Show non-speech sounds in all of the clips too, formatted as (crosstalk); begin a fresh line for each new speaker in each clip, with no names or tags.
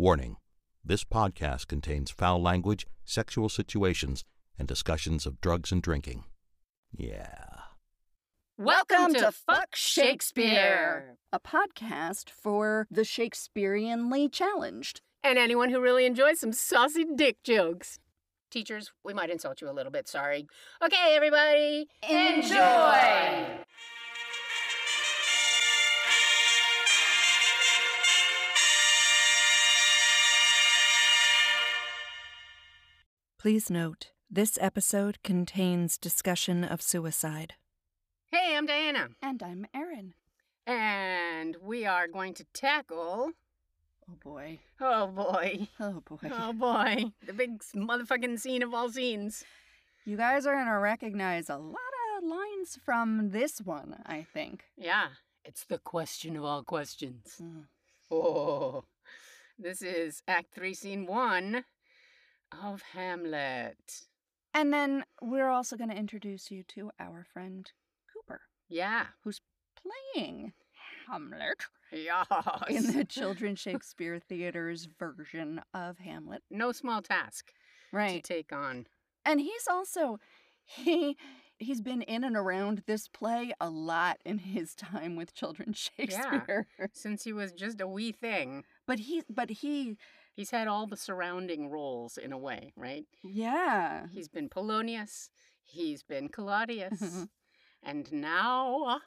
Warning this podcast contains foul language, sexual situations, and discussions of drugs and drinking. Yeah.
Welcome to Fuck Shakespeare,
a podcast for the Shakespeareanly challenged.
and anyone who really enjoys some saucy dick jokes. Teachers, we might insult you a little bit, sorry. Okay, everybody, enjoy!
Please note, this episode contains discussion of suicide.
Hey, I'm Diana,
And I'm Erin.
and we are going to tackle.
Oh boy.
Oh boy.
Oh boy. (laughs)
Oh boy. The big motherfucking scene of all scenes.
You guys are gonna recognize a lot of lines from this one, I think.
Yeah, it's the question of all questions.
Mm.
Oh, this is Act 3, Scene 1 of Hamlet.
And then we're also gonna introduce you to our friend Cooper,
Yeah.
who's playing Hamlet
Yes.
in the (laughs) Children's Shakespeare Theater's version of Hamlet.
no small task
Right.
to take on.
And he's also he he's been in and around this play a lot in his time with children's Shakespeare. (laughs)
Since he was just a wee thing,
But he but he
he's had all the surrounding roles in a way, right?
yeah.
He's been Polonius, he's been Claudius, (laughs) and now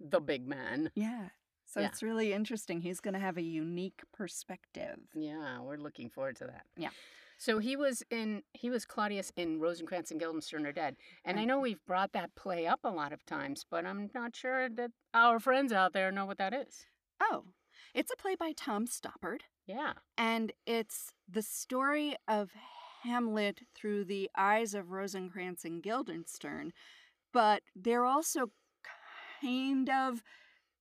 the big man.
Yeah. So
Yeah.
it's really interesting. He's going to have a unique perspective.
Yeah, we're looking forward to that.
Yeah.
So he was in he was Claudius in Rosencrantz and Guildenstern are dead. And I know we've brought that play up a lot of times, but I'm not sure that our friends out there know what that is.
Oh, it's a play by Tom Stoppard,
Yeah.
and it's the story of Hamlet through the eyes of Rosencrantz and Guildenstern, but they're also kind of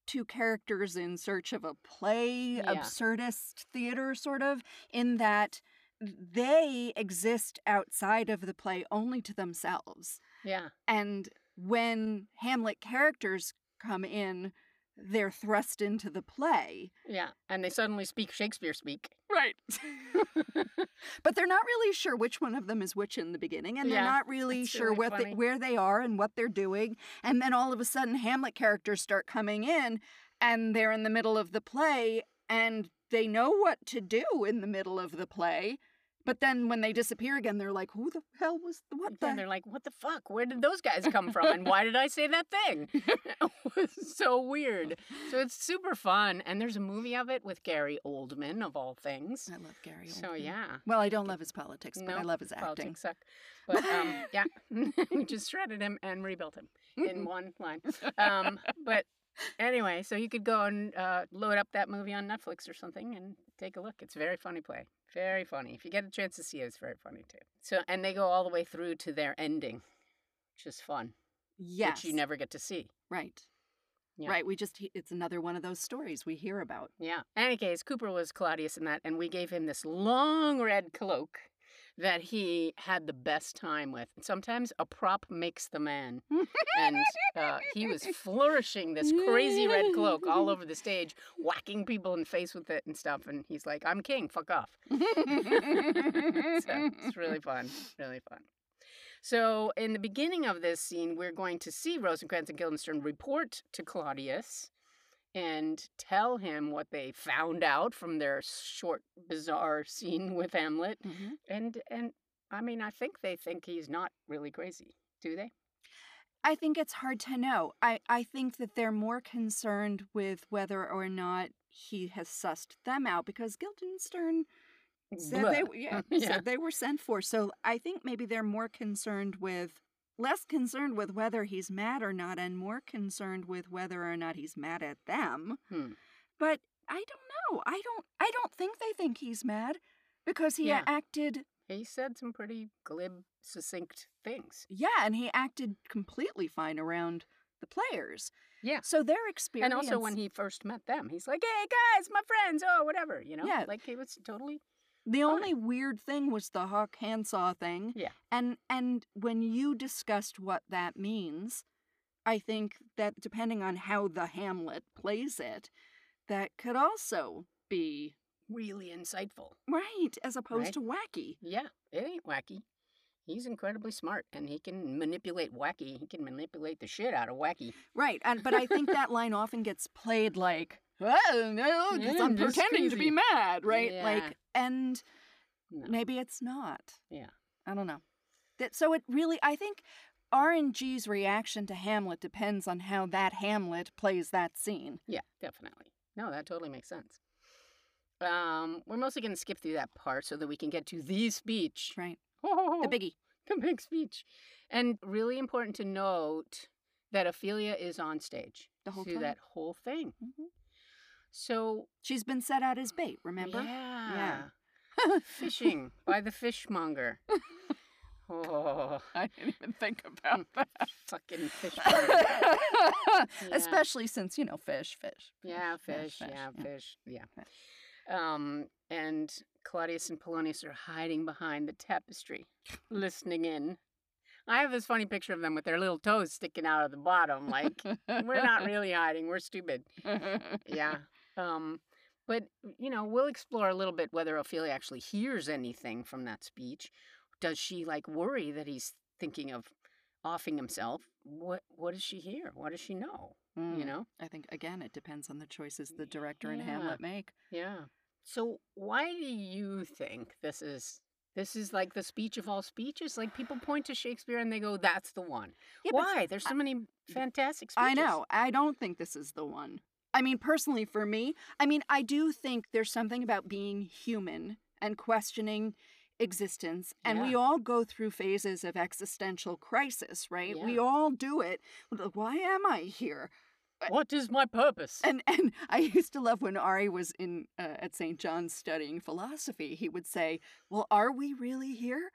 two characters in search of a play,
Yeah.
absurdist theater, sort of, in that they exist outside of the play only to themselves.
Yeah.
And when Hamlet characters come in, they're thrust into the play.
Yeah. And they suddenly speak Shakespeare speak.
Right. (laughs) but they're not really sure which one of them is which in the beginning, and they're
Yeah,
not really sure
really
what they, where they are and what they're doing. And then all of a sudden, Hamlet characters start coming in, and they're in the middle of the play, and they know what to do in the middle of the play. But then when they disappear again, they're like, "Who the hell was the, what
Then
the?"
they're like, what the fuck? Where did those guys come from? And (laughs) why did I say that thing? (laughs) (laughs) it was so weird. So it's super fun. And there's a movie of it with Gary Oldman, of all things.
I love Gary. Oldman.
So yeah.
Well, I don't love his politics, but I love his acting.
Politics suck. But um, yeah, we just shredded him and rebuilt him in one line. Um, but anyway, so you could go and uh, load up that movie on Netflix or something and take a look. It's a very funny play. Very funny. If you get a chance to see it, it's very funny too. So and they go all the way through to their ending, which is fun,
yes,
which you never get to see.
right.
Yeah.
Right. We just it's another one of those stories we hear about.
Yeah. In any case, Cooper was Claudius in that, and we gave him this long red cloak that he had the best time with. Sometimes a prop makes the man. and uh, he was flourishing this crazy red cloak all over the stage, whacking people in the face with it and stuff. And he's like, I'm king, fuck off. (laughs) so it's really fun, really fun. So, in the beginning of this scene, we're going to see Rosencrantz and Guildenstern report to Claudius and tell him what they found out from their short, bizarre scene with Hamlet.
Mhm.
And, and I mean, I think they think he's not really crazy, do they?
I think it's hard to know. I, I think that they're more concerned with whether or not he has sussed them out because Guildenstern said they yeah, (laughs)
Yeah.
said they were sent for. So I think maybe they're more concerned with less concerned with whether he's mad or not and more concerned with whether or not he's mad at them.
Hmm.
But I don't know. I don't I don't think they think he's mad because he
Yeah.
acted
He said some pretty glib, succinct things.
yeah, and he acted completely fine around the players.
Yeah.
So their experience
And also when he first met them, he's like, "Hey guys, my friends, oh whatever," you know.
Yeah.
Like he was totally.
The
Fine.
only weird thing was the hawk handsaw thing.
Yeah.
And and when you discussed what that means, I think that depending on how the Hamlet plays it, that could also be
really insightful.
Right, as opposed
Right.
to wacky.
Yeah, it ain't wacky. He's incredibly smart and he can manipulate wacky. He can manipulate the shit out of wacky.
Right, and but I think that line often gets played like, "Oh no, I'm pretending to be mad," right?
Yeah.
Like, and
No.
maybe it's not.
Yeah.
I don't know. That so it really, I think. R&G's reaction to Hamlet depends on how that Hamlet plays that scene.
Yeah, definitely. No, that totally makes sense. Um, we're mostly going to skip through that part so that we can get to the speech.
Right. (laughs)
Oh,
The biggie.
the big speech. And really important to note that Ophelia is on stage
The whole
through
time.
that whole thing.
Mhm.
So
She's been set out as bait, remember?
Yeah. (laughs) Fishing by the fishmonger. Oh,
I didn't even think about that.
fucking fishmonger. (laughs) Yeah.
Especially since, you know, fish, fish.
Yeah,
fish,
fish. Yeah,
yeah.
fish. Yeah. Um, and Claudius and Polonius are hiding behind the tapestry, listening in. I have this funny picture of them with their little toes sticking out of the bottom, like we're not (laughs) really hiding, we're stupid. Yeah. Um, but you know, we'll explore a little bit whether Ophelia actually hears anything from that speech. Does she like worry that he's thinking of offing himself? What What does she hear? What does she know? You
Mm.
know.
I think again it depends on the choices the director and Hamlet make.
Yeah. So why do you think this is this is like the speech of all speeches? Like people point to Shakespeare and they go, "That's the one."
Yeah,
why? There's so many fantastic speeches.
I know. I don't think this is the one. I mean, personally, for me, I mean, I do think there's something about being human and questioning existence. And we all go through phases of existential crisis, right? We all do it. Why am I here?
What is my purpose?
And and (laughs) I used to love when Ari was in uh, at St. John's studying philosophy. He would say, "Well, are we really here?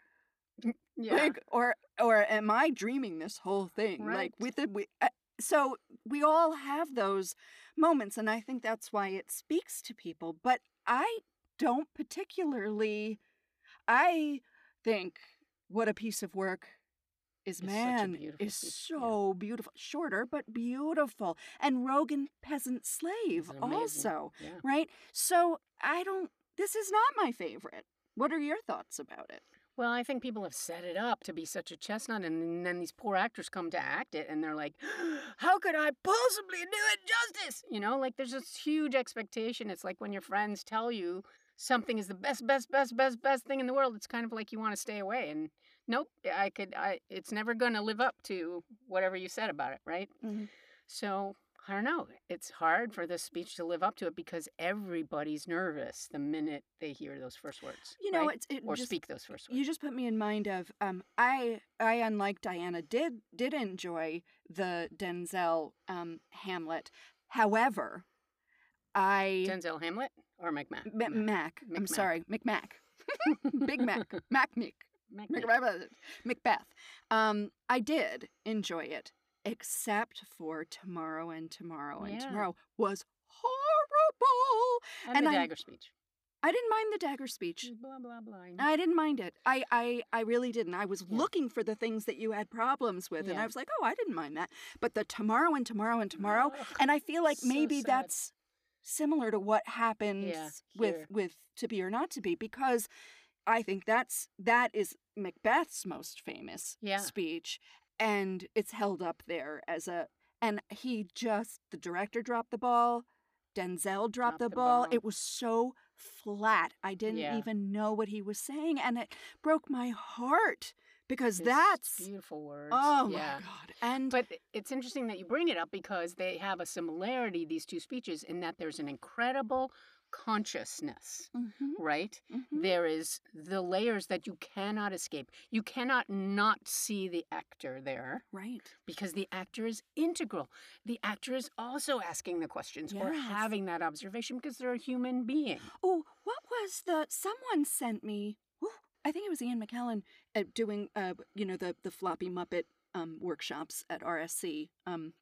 yeah.
Like, or or am I dreaming this whole thing?
Right.
Like with it, we." Uh, so we all have those moments, and I think that's why it speaks to people. But I don't particularly. I think what a piece of work is
It's
man is
yeah.
so beautiful shorter but beautiful and rogue and peasant slave also
yeah.
right so i don't this is not my favorite what are your thoughts about it
Well, I think people have set it up to be such a chestnut, and then these poor actors come to act it, and they're like, (gasps) "How could I possibly do it justice?" You know, like there's this huge expectation. It's like when your friends tell you something is the best, best, best, best, best thing in the world. It's kind of like you want to stay away, and nope, I could, I, it's never going to live up to whatever you said about it, right?
Mhm.
So I don't know. It's hard for this speech to live up to it because everybody's nervous the minute they hear those first words.
you know
right?
it's it
or
just,
speak those first words.
you just put me in mind of um i i unlike diana did did enjoy the denzel um hamlet however i
Denzel Hamlet or McMahon?
M- mac i'm
Mcmac.
sorry mcmac (laughs) big mac mac mick
Mac-
Mac- Macbeth. Um, I did enjoy it, except for tomorrow and tomorrow and
Yeah.
tomorrow was horrible.
and,
and
the
I-
dagger speech.
I didn't mind the dagger speech.
Mm, blah blah blah.
I didn't mind it. I, I, I really didn't. I was
Yeah.
looking for the things that you had problems with, and I was like, oh, I didn't mind that. But the tomorrow and tomorrow and tomorrow,
Ugh,
and I feel like
so
maybe
sad.
that's similar to what happens with with to be or not to be because I think that's that is Macbeth's most famous
Yeah.
speech and it's held up there as a and he just the director dropped the ball Denzel dropped,
Dropped
the,
the
ball.
ball.
It was so flat. I didn't
Yeah.
even know what he was saying and it broke my heart because
It's
that's
beautiful words.
oh
yeah.
my god. And
But it's interesting that you bring it up because they have a similarity, these two speeches, in that there's an incredible consciousness,
Mhm,
right?
mhm.
There is the layers that you cannot escape. You cannot not see the actor there
right.
because the actor is integral. The actor is also asking the questions or having that observation because they're a human being.
Oh, what was the? Someone sent me. whew, I think it was Ian McKellen uh, doing, uh, you know, the the floppy Muppet um, workshops at RSC. Um,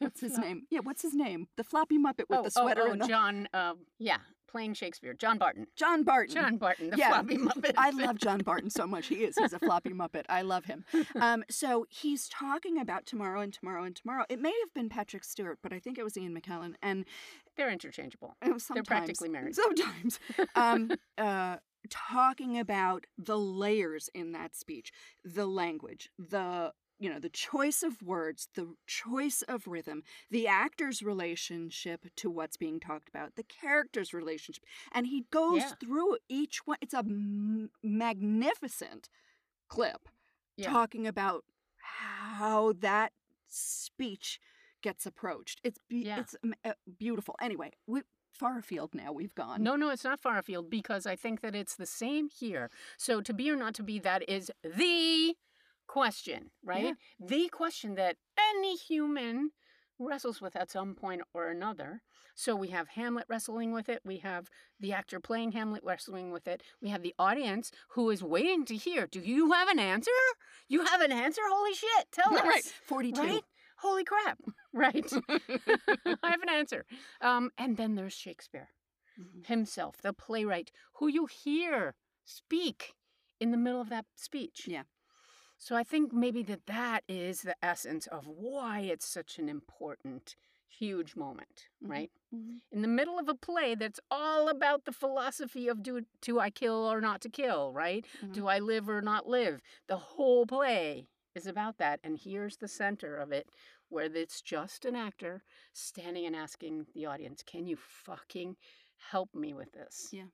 what's his name? Yeah, what's his name? The floppy Muppet with
oh,
the sweater
oh, oh,
and the.
John, uh, yeah, playing Shakespeare. John Barton.
John Barton.
John Barton, the
Yeah.
floppy Muppet.
I love John Barton so much. He is. He's a floppy muppet. I love him. Um, (laughs) so he's talking about tomorrow and tomorrow and tomorrow. It may have been Patrick Stewart, but I think it was Ian McKellen. And
They're interchangeable.
it was
They're practically married.
Sometimes. (laughs) Um, uh, talking about the layers in that speech, the language, the you know the choice of words the choice of rhythm the actor's relationship to what's being talked about the character's relationship and he goes
Yeah.
through each one it's a m- magnificent clip
Yeah.
talking about how that speech gets approached it's be-
Yeah.
it's uh, beautiful anyway we far afield now we've gone
No, no, it's not far afield because I think that it's the same here. So to be or not to be, that is the question, right? The question that any human wrestles with at some point or another. So we have Hamlet wrestling with it. We have the actor playing Hamlet wrestling with it. We have the audience who is waiting to hear. Do you have an answer? You have an answer? Holy shit! Tell us.
right 42
Right? Holy crap! (laughs) Right. (laughs) I have an answer. Um, and then there's Shakespeare
Mhm.
himself, the playwright, who you hear speak in the middle of that speech.
Yeah.
So I think maybe that that is the essence of why it's such an important, huge moment,
Mhm.
right?
Mhm.
In the middle of a play that's all about the philosophy of do do I kill or not to kill, right?
Mhm.
Do I live or not live? The whole play is about that, and here's the center of it, where it's just an actor standing and asking the audience, "Can you fucking help me with this?"
Yeah.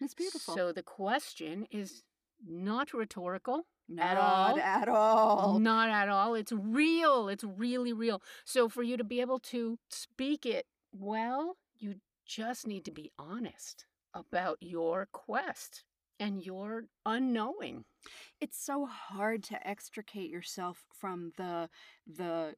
it's beautiful
So the question is not rhetorical.
Not
all?
at all
Not at all. It's real. It's really real. So for you to be able to speak it well, you just need to be honest about your quest and your unknowing.
it's so hard to extricate yourself from the the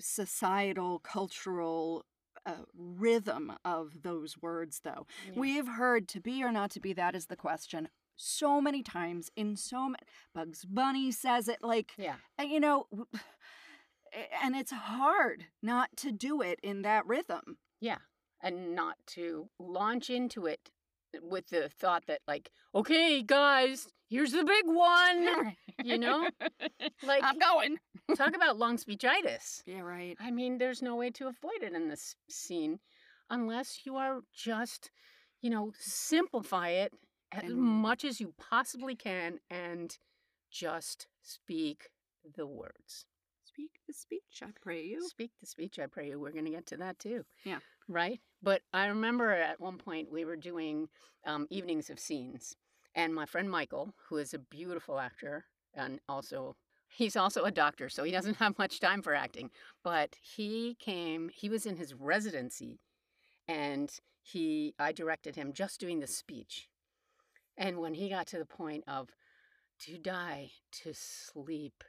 societal cultural uh, rhythm of those words though
Yeah.
we have heard to be or not to be that is the question so many times in so many bugs bunny says it like
yeah.
uh, you know (sighs) and it's hard not to do it in that rhythm
Yeah. And not to launch into it with the thought that like, okay, guys, here's the big one. You know? (laughs) Like
i'm going
talk (laughs) about long speechitis.
yeah right
I mean, there's no way to avoid it in this scene unless you are just, you know, simplify it as much as you possibly can and just speak the words.
speak the speech i pray you
Speak the speech, I pray you. We're going to get to that too.
Yeah.
Right? But I remember at one point we were doing um, evenings of scenes, and my friend Michael, who is a beautiful actor and also. He's also a doctor, so he doesn't (laughs) have much time for acting. But he came, he was in his residency, and he, I directed him just doing the speech. And when he got to the point of to die, to sleep,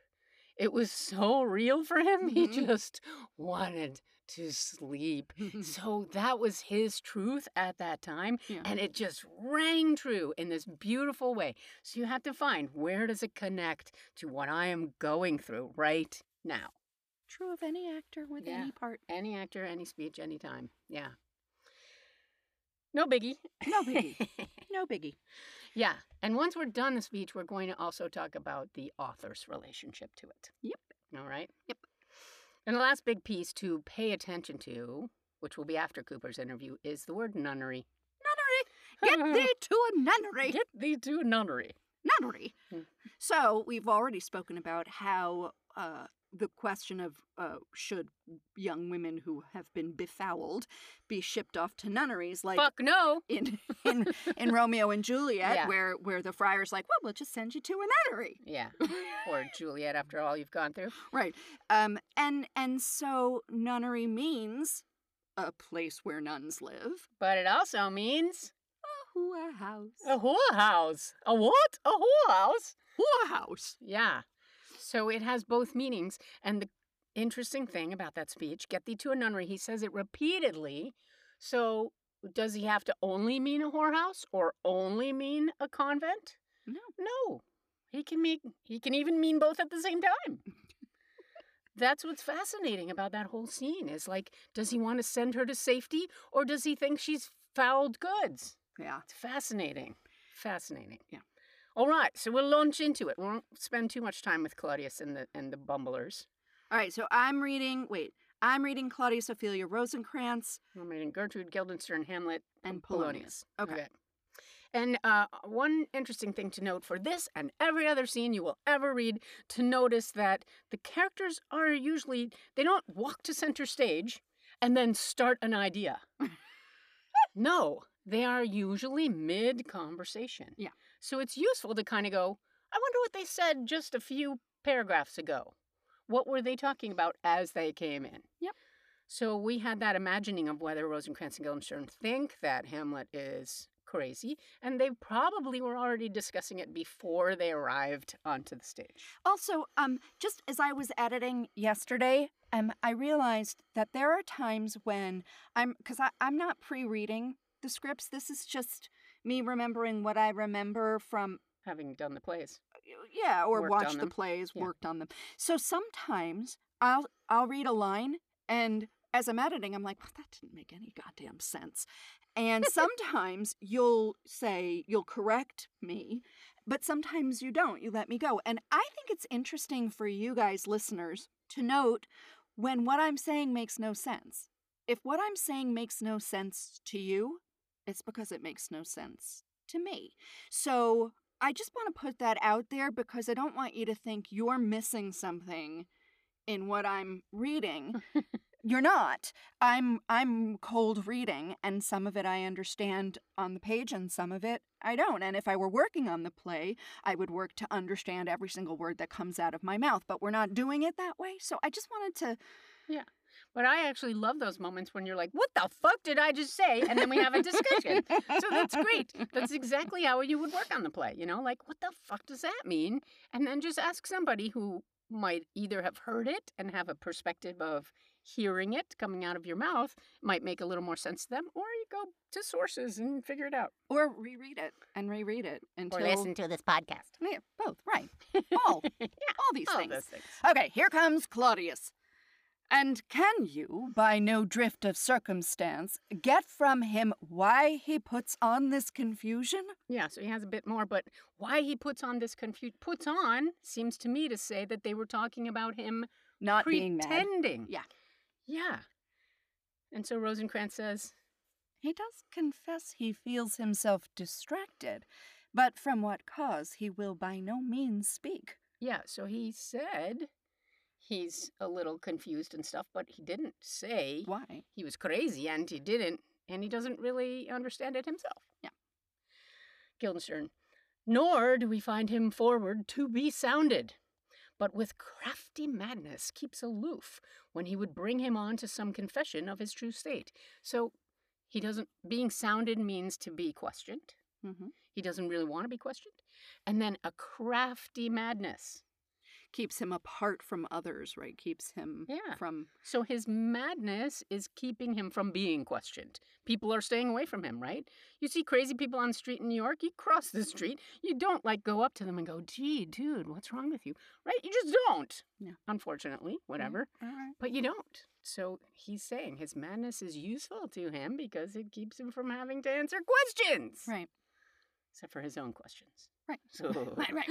it was so real for him. He
Mhm.
just wanted to sleep. (laughs) So that was his truth at that time.
Yeah.
And it just rang true in this beautiful way. So you have to find where does it connect to what I am going through right now?
True of any actor with
Yeah.
any part.
Any actor, any speech, anytime. Yeah. No biggie.
No biggie. no biggie. (laughs)
yeah. And once we're done the speech, we're going to also talk about the author's relationship to it.
Yep.
All right. Yep. And the last big piece to pay attention to, which will be after Cooper's interview, is the word nunnery.
Nunnery! Get thee (laughs) to a nunnery!
Get thee to a nunnery.
Nunnery!
Hmm.
So, we've already spoken about how uh, the question of uh, should young women who have been befouled be shipped off to nunneries, like
Fuck no.
in, (laughs) in in Romeo and Juliet,
Yeah.
where where the friar's like, well, we'll just send you to a nunnery.
Yeah. Or (laughs) Juliet, after all you've gone through.
Right. Um and and so nunnery means a place where nuns live.
But it also means
A whore house.
a whorehouse. A what? A whorehouse?
whore house.
Yeah. So it has both meanings. And the interesting thing about that speech, get thee to a nunnery, he says it repeatedly. So does he have to only mean a whorehouse or only mean a convent?
No.
No. He can mean he can even mean both at the same time. That's what's fascinating about that whole scene is like, does he want to send her to safety or does he think she's fouled goods.
Yeah.
It's fascinating. Fascinating.
Yeah.
All right, so we'll launch into it. We won't spend too much time with Claudius and the and the bumblers.
All right, so I'm reading, wait, I'm reading Claudius Ophelia Rosencrantz
We're reading Gertrude, Guildenstern, Hamlet,
and
Polonius.
Polonius. Okay.
And uh, one interesting thing to note for this and every other scene you will ever read, to notice that the characters are usually, they don't walk to center stage and then start an idea. (laughs) no, they are usually mid conversation.
Yeah.
So it's useful to kind of go, I wonder what they said just a few paragraphs ago. What were they talking about as they came in?
Yep.
So we had that imagining of whether Rosencrantz and Guildenstern think that Hamlet is crazy, and they probably were already discussing it before they arrived onto the stage.
Also, um, just as I was editing yesterday, um, I realized that there are times when I'm because I'm not pre-reading the scripts. This is just me remembering what I remember from
Having done the plays.
Uh, yeah, or
Worked
watched the
them.
plays,
Yeah.
worked on them. So sometimes I'll I'll read a line and as I'm editing, I'm like, well, that didn't make any goddamn sense. And sometimes you'll say, you'll correct me, but sometimes you don't. You let me go. And I think it's interesting for you guys, listeners, to note when what I'm saying makes no sense. If what I'm saying makes no sense to you, it's because it makes no sense to me. So I just want to put that out there because I don't want you to think you're missing something in what I'm reading. (laughs) you're not. I'm I'm cold reading and some of it I understand on the page and some of it I don't. And if I were working on the play, I would work to understand every single word that comes out of my mouth, but we're not doing it that way. So I just wanted to
But I actually love those moments when you're like, what the fuck did I just say? And then we have a discussion. so that's great. That's exactly how you would work on the play, you know? Like, what the fuck does that mean? And then just ask somebody who might either have heard it and have a perspective of hearing it coming out of your mouth might make a little more sense to them, or you go to sources and figure it out.
or reread it and reread it until Or listen
to this podcast.
Yeah, both, right. (laughs) All yeah, all these
All
things.
those things.
Okay, here comes Claudius. And can you, by no drift of circumstance, get from him why he puts on this confusion?
Yeah, so he has a bit more, but why he puts on this confu puts on seems to me to say that they were talking about him
Not being mad.
pretending.
Yeah.
Yeah. And so Rosencrantz says,
He does confess he feels himself distracted, but from what cause he will by no means speak.
yeah, so he said he's a little confused and stuff, but he didn't say
Why?
he was crazy and he didn't, and he doesn't really understand it himself.
Yeah.
Guildenstern. Nor do we find him forward to be sounded, but with crafty madness keeps aloof when he would bring him on to some confession of his true state. So he doesn't, being sounded means to be questioned.
Mm-hmm.
He doesn't really want to be questioned. And then a crafty madness.
Keeps him apart from others, right? Keeps him
Yeah.
from.
So his madness is keeping him from being questioned. People are staying away from him, right? You see crazy people on the street in New York, you cross the street, you don't like go up to them and go, gee, dude, what's wrong with you? Right? You just don't.
Yeah.
Unfortunately, whatever.
All right.
But you don't. So he's saying his madness is useful to him because it keeps him from having to answer questions.
Right.
Except for his own questions.
Right.
So, (laughs)
Right, right,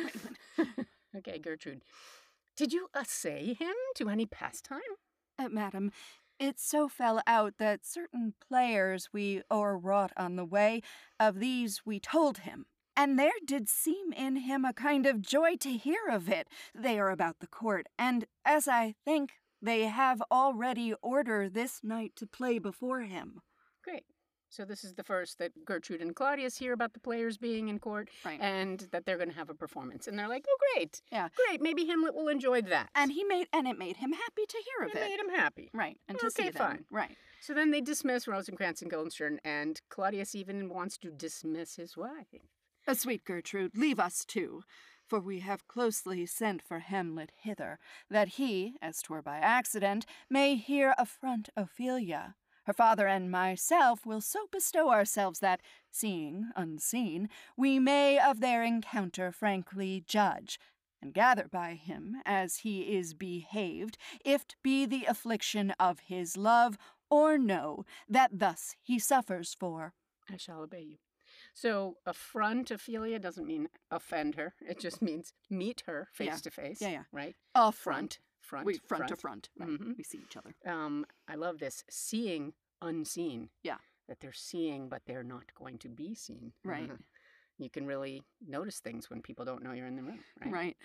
right. (laughs)
okay, Gertrude. Did you assay him to any pastime?
Uh, madam, it so fell out that certain players we o'er-raught on the way, of these we told him. And there did seem in him a kind of joy to hear of it. They are about the court, and as I think, they have already order this night to play before him.
Great. So this is the first that Gertrude and Claudius hear about the players being in court
Right.
and that they're going to have a performance. And they're like, "Oh, great.
Yeah.
Great. Maybe Hamlet will enjoy that."
And he made and it made him happy to hear of it.
made him happy.
Right. And to see
Okay,
them.
fine.
Right.
So then they dismiss Rosencrantz and Guildenstern, and Claudius even wants to dismiss his wife.
A sweet Gertrude, leave us too, for we have closely sent for Hamlet hither, that he, as twere by accident, may here affront Ophelia. Her father and myself will so bestow ourselves that, seeing unseen, we may of their encounter frankly judge, and gather by him, as he is behaved, if't be the affliction of his love, or no, that thus he suffers for.
I shall obey you. So affront Ophelia doesn't mean offend her. It just means meet her face
Yeah.
to face.
Yeah, yeah.
Right?
A
Front. Front.
We front, to front. Right.
Mhm.
We see each other.
Um, I love this. Seeing unseen.
Yeah.
That they're seeing, but they're not going to be seen.
Right.
Mhm. (laughs) You can really notice things when people don't know you're in the room. Right.
Right.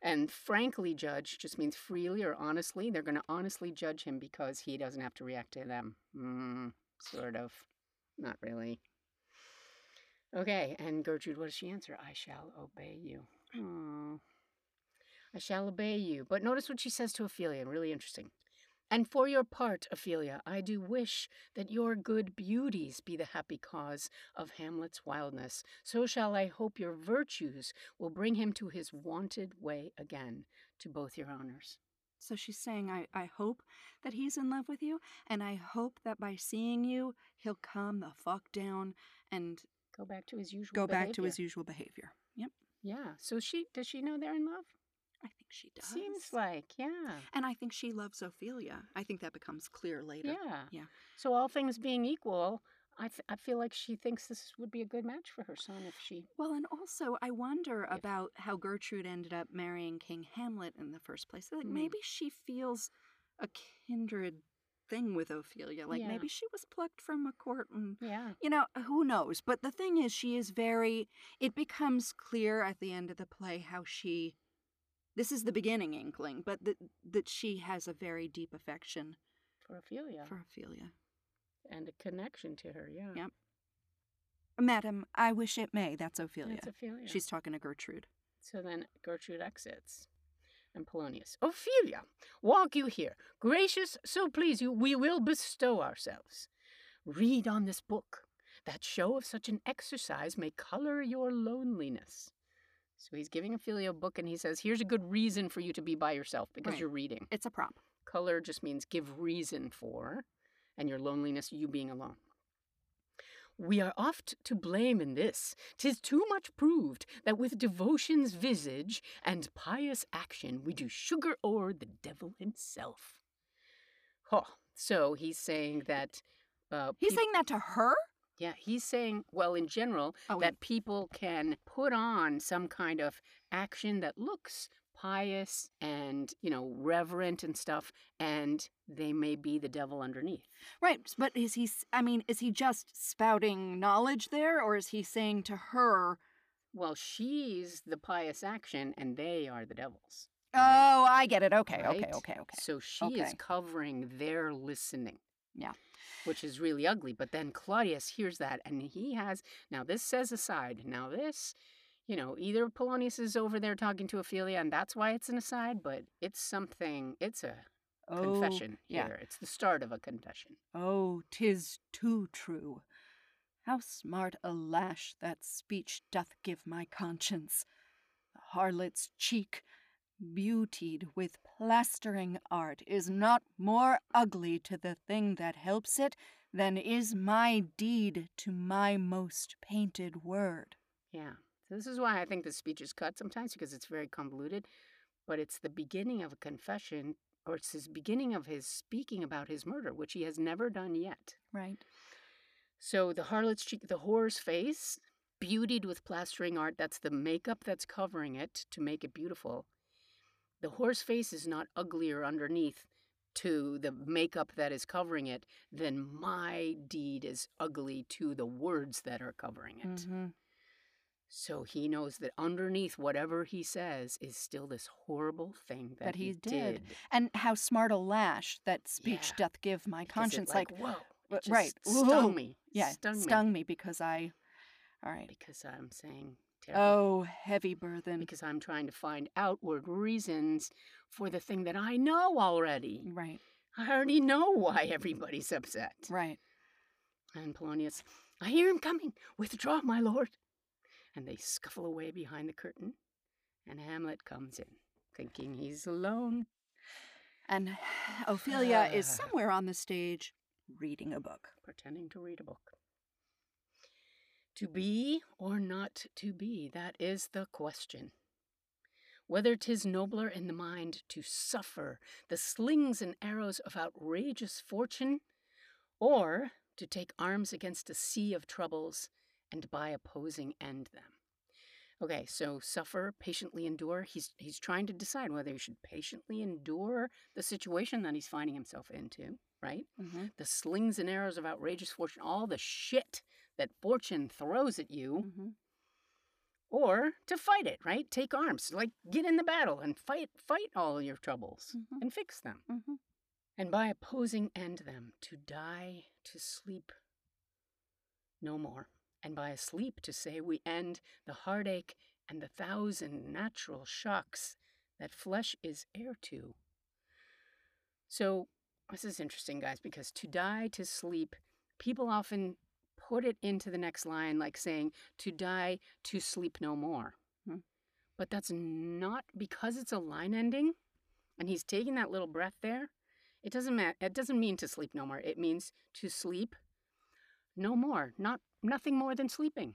And frankly judge just means freely or honestly. They're going to honestly judge him because he doesn't have to react to them. Mm, sort of. Not really. Okay, and Gertrude, what does she answer? I shall obey you. Oh, I shall obey you. But notice what she says to Ophelia, really interesting. And for your part, Ophelia, I do wish that your good beauties be the happy cause of Hamlet's wildness. So shall I hope your virtues will bring him to his wonted way again, to both your honors.
So she's saying, I, I hope that he's in love with you, and I hope that by seeing you, he'll calm the fuck down and
Go back to his usual
go back to his usual behavior. Yep.
Yeah. So she does she know they're in love?
Think she does.
Seems like, yeah.
And I think she loves Ophelia. I think that becomes clear later.
Yeah.
Yeah.
So all things being equal, I th- I feel like she thinks this would be a good match for her son if she
Well, and also I wonder
Yeah.
about how Gertrude ended up marrying King Hamlet in the first place. Like
Mm.
maybe she feels a kindred thing with Ophelia. Like
Yeah.
maybe she was plucked from a court and
Yeah.
you know, who knows? But the thing is she is very it becomes clear at the end of the play how she this is the beginning inkling, but that that she has a very deep affection
For Ophelia.
for Ophelia.
and a connection to her, yeah.
Yep. Madam, I wish it may. That's Ophelia.
That's Ophelia.
She's talking to Gertrude.
So then Gertrude exits. And Polonius, Ophelia, walk you here. Gracious, so please you, we will bestow ourselves. Read on this book. That show of such an exercise may color your loneliness. So he's giving Ophelia a book and he says, Here's a good reason for you to be by yourself because
Right.
you're reading.
It's a prop.
Color just means give reason for, and your loneliness, you being alone. We are oft to blame in this. 'Tis too much proved that with devotion's visage and pious action we do sugar o'er the devil himself. Oh, so he's saying that. Uh,
He's
peop-
saying that to her?
Yeah, he's saying, well, in general,
Oh,
that people can put on some kind of action that looks pious and, you know, reverent and stuff, and they may be the devil underneath.
Right, but is he, I mean, is he just spouting knowledge there, or is he saying to her,
Well, she's the pious action, and they are the devils.
oh, I get it. Okay, okay,
Right?
okay, okay.
So she is covering their listening.
Yeah.
Which is really ugly. But then Claudius hears that and he has now this says aside. Now this, you know, either Polonius is over there talking to Ophelia and that's why it's an aside, but it's something it's a oh, confession
yeah.
here. It's the start of a confession.
Oh, 'tis too true. How smart a lash that speech doth give my conscience. The harlot's cheek, beautied with plastering art, is not more ugly to the thing that helps it than is my deed to my most painted word.
Yeah. So this is why I think the speech is cut sometimes because it's very convoluted, but it's the beginning of a confession or it's his beginning of his speaking about his murder, which he has never done yet.
Right.
So the harlot's cheek, the whore's face, beautied with plastering art, that's the makeup that's covering it to make it beautiful. The whore's face is not uglier underneath to the makeup that is covering it than my deed is ugly to the words that are covering it.
Mhm.
So he knows that underneath whatever he says is still this horrible thing that,
That
he
he did.
did.
And how smart a lash that speech
Yeah.
doth give my
Because
conscience. Like,
whoa, it just
right.
stung
Ooh.
me.
yeah,
stung, me
me because I. All right.
because I'm saying terrible.
Oh, heavy burthen.
because I'm trying to find outward reasons for the thing that I know already.
Right,
I already know why everybody's upset.
right.
And Polonius, I hear him coming. Withdraw, my lord. And they scuffle away behind the curtain, and Hamlet comes in, thinking he's alone.
And (sighs) Ophelia is (sighs) somewhere on the stage reading a book.
pretending to read a book. To be or not to be, that is the question. Whether 'tis nobler in the mind to suffer the slings and arrows of outrageous fortune, or to take arms against a sea of troubles, and by opposing end them. Okay, so suffer, patiently endure. He's he's trying to decide whether he should patiently endure the situation that he's finding himself into, right?
Mm-hmm.
The slings and arrows of outrageous fortune, all the shit that fortune throws at you,
Mm-hmm.
or to fight it, right? Take arms, like get in the battle and fight fight all your troubles
Mhm.
and fix them.
Mm-hmm.
And by opposing end them, to die, to sleep no more. And by a sleep to say we end the heartache and the thousand natural shocks that flesh is heir to. So this is interesting, guys, because to die, to sleep, people often put it into the next line like saying to die, to sleep no more.
Hmm.
But that's not because it's a line ending and he's taking that little breath there. It doesn't matter. It doesn't mean to sleep no more. It means to sleep no more. Not nothing more than sleeping.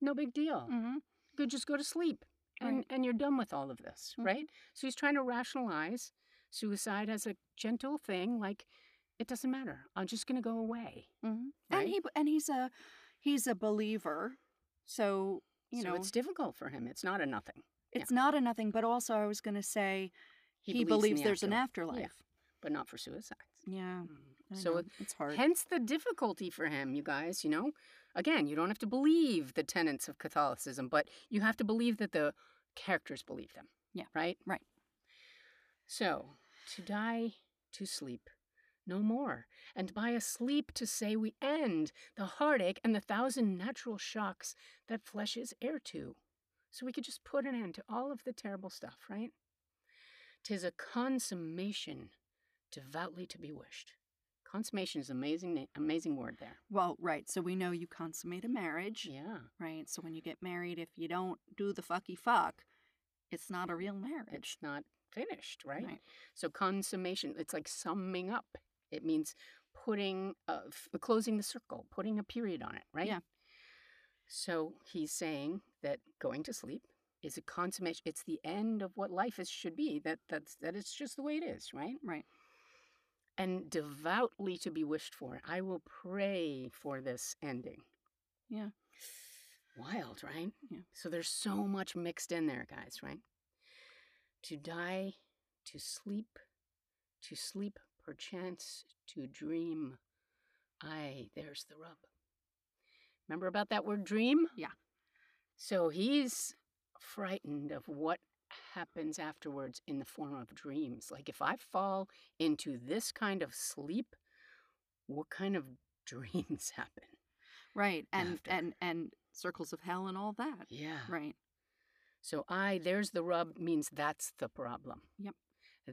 No big deal.
Mm-hmm.
Good, just go to sleep, and
Right.
and you're done with all of this,
Mhm.
right? So he's trying to rationalize suicide as a gentle thing, like it doesn't matter. I'm just gonna go away.
Mm-hmm.
Right?
And he and he's a he's a believer, so you
so
know
it's difficult for him. It's not a nothing,
it's not a nothing. But also, I was going to say he,
believes
believes
the
there's an
afterlife.
afterlife.
but not for suicides.
Yeah.
Mm.
I
So
know, it's hard.
Hence the difficulty for him, you guys, you know? Again, you don't have to believe the tenets of Catholicism, but you have to believe that the characters believe them.
Yeah,
Right?
right.
So, to die, to sleep, no more. And by a sleep to say we end the heartache and the thousand natural shocks that flesh is heir to. So we could just put an end to all of the terrible stuff, right? Tis a consummation devoutly to be wished. Consummation is an amazing, amazing word there.
well, right. So we know you consummate a marriage,
Yeah,
right? So when you get married, if you don't do the fucky fuck, it's not a real marriage.
it's not finished, right?
Right.
So consummation, it's like summing up. It means putting, uh, f- closing the circle, putting a period on it, right?
Yeah.
So he's saying that going to sleep is a consummation. It's the end of what life is should be. That that's that it's just the way it is, right?
Right.
And devoutly to be wished for. I will pray for this ending.
Yeah.
Wild, right?
Yeah.
So there's so much mixed in there, guys, right? To die, to sleep, to sleep perchance, to dream. Aye, there's the rub. Remember about that word dream?
Yeah.
So he's frightened of what happens afterwards in the form of dreams. Like if Aye fall into this kind of sleep, what kind of (laughs) dreams happen?
Right. And
After.
and and circles of hell and all that.
Yeah.
Right.
So I, there's the rub, means that's the problem.
Yep.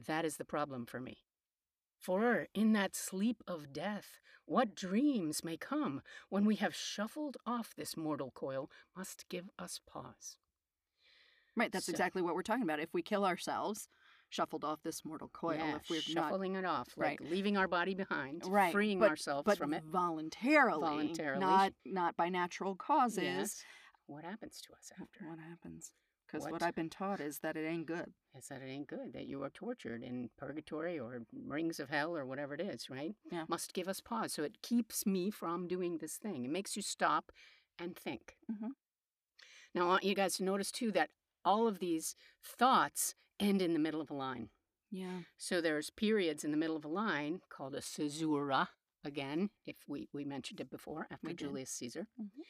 That is the problem for me. For in that sleep of death, what dreams may come when we have shuffled off this mortal coil must give us pause.
Right. That's
So-
exactly what we're talking about. If we kill ourselves, shuffled off this mortal coil,
Yeah,
if we're not
shuffling it off, like leaving our body behind,
right,
freeing
but,
ourselves
but
from it.
voluntarily,
Voluntarily.
not not by natural causes.
Yes. What happens to us after?
What happens? Because what?
What?
I've been taught is that it ain't good.
is that it ain't good, that you are tortured in purgatory or rings of hell or whatever it is, right?
Yeah.
Must give us pause. So it keeps me from doing this thing. It makes you stop and think.
Mhm.
Now, I want you guys to notice too that all of these thoughts end in the middle of a line.
Yeah.
So there's periods in the middle of a line called a caesura, again, if we, we mentioned it before, after
We did.
Julius Caesar.
Mhm.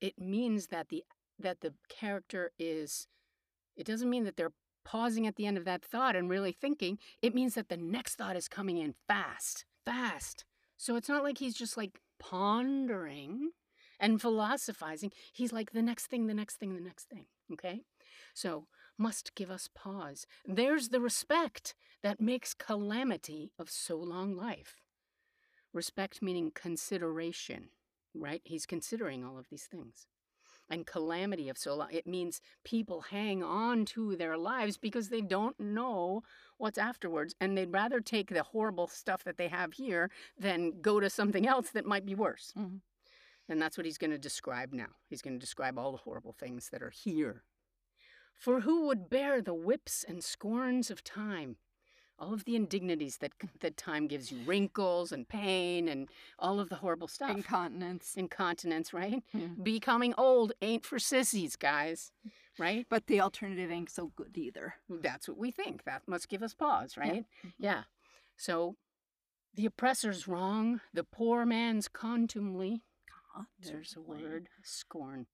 It means that the that the character is it doesn't mean that they're pausing at the end of that thought and really thinking. It means that the next thought is coming in fast. Fast. So it's not like he's just like pondering and philosophizing. He's like the next thing, the next thing, the next thing. Okay? So, must give us pause. There's the respect that makes calamity of so long life. Respect meaning consideration, right? He's considering all of these things. And calamity of so long, it means people hang on to their lives because they don't know what's afterwards and they'd rather take the horrible stuff that they have here than go to something else that might be worse.
Mhm.
And that's what he's going to describe now. He's going to describe all the horrible things that are here. For who would bear the whips and scorns of time? All of the indignities that (laughs) that time gives you, wrinkles and pain and all of the horrible stuff.
Incontinence.
Incontinence, right?
Yeah.
Becoming old ain't for sissies, guys. Right?
But the alternative ain't so good either.
That's what we think. That must give us pause, right?
Mhm.
Yeah. So the oppressor's wrong, the poor man's contumely. God, There's a word, scorn.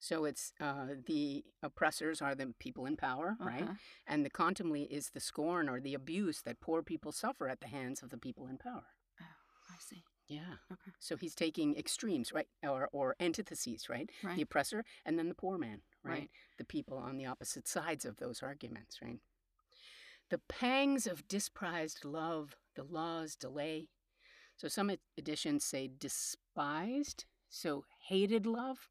So it's uh, the oppressors are the people in power, right?
Uh-huh.
And the contumely is the scorn or the abuse that poor people suffer at the hands of the people in power.
Oh, I see.
Yeah.
Okay.
So he's taking extremes, right? Or, or antitheses, right?
Right.
The oppressor and then the poor man, right?
Right.
The people on the opposite sides of those arguments, right? The pangs of disprized love, the law's delay. So some ed- editions say despised, so hated love,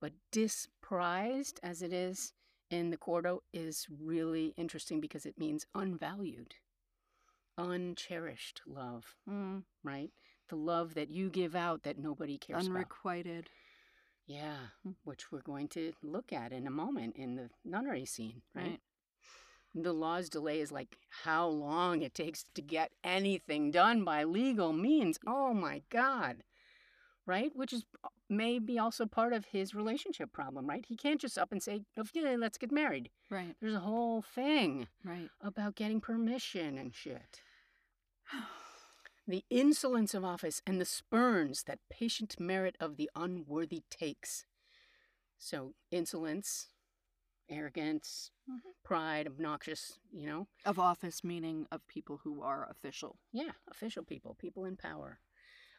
but disprized as it is in the Quarto is really interesting because it means unvalued, uncherished love,
Mm,
right? The love that you give out that nobody cares about.
unrequited.
Yeah,
Mm.
which we're going to look at in a moment in the nunnery scene, right?
Right.
The law's delay is like how long it takes to get anything done by legal means. Oh my God. Right? Which is uh, maybe also part of his relationship problem, right? He can't just up and say, yeah, let's get married.
Right.
There's a whole thing
Right.
about getting permission and shit. The insolence of office and the spurns that patient merit of the unworthy takes. So, insolence, arrogance,
Mhm.
pride, obnoxious, you know?
of office meaning of people who are official.
Yeah, official people, people in power.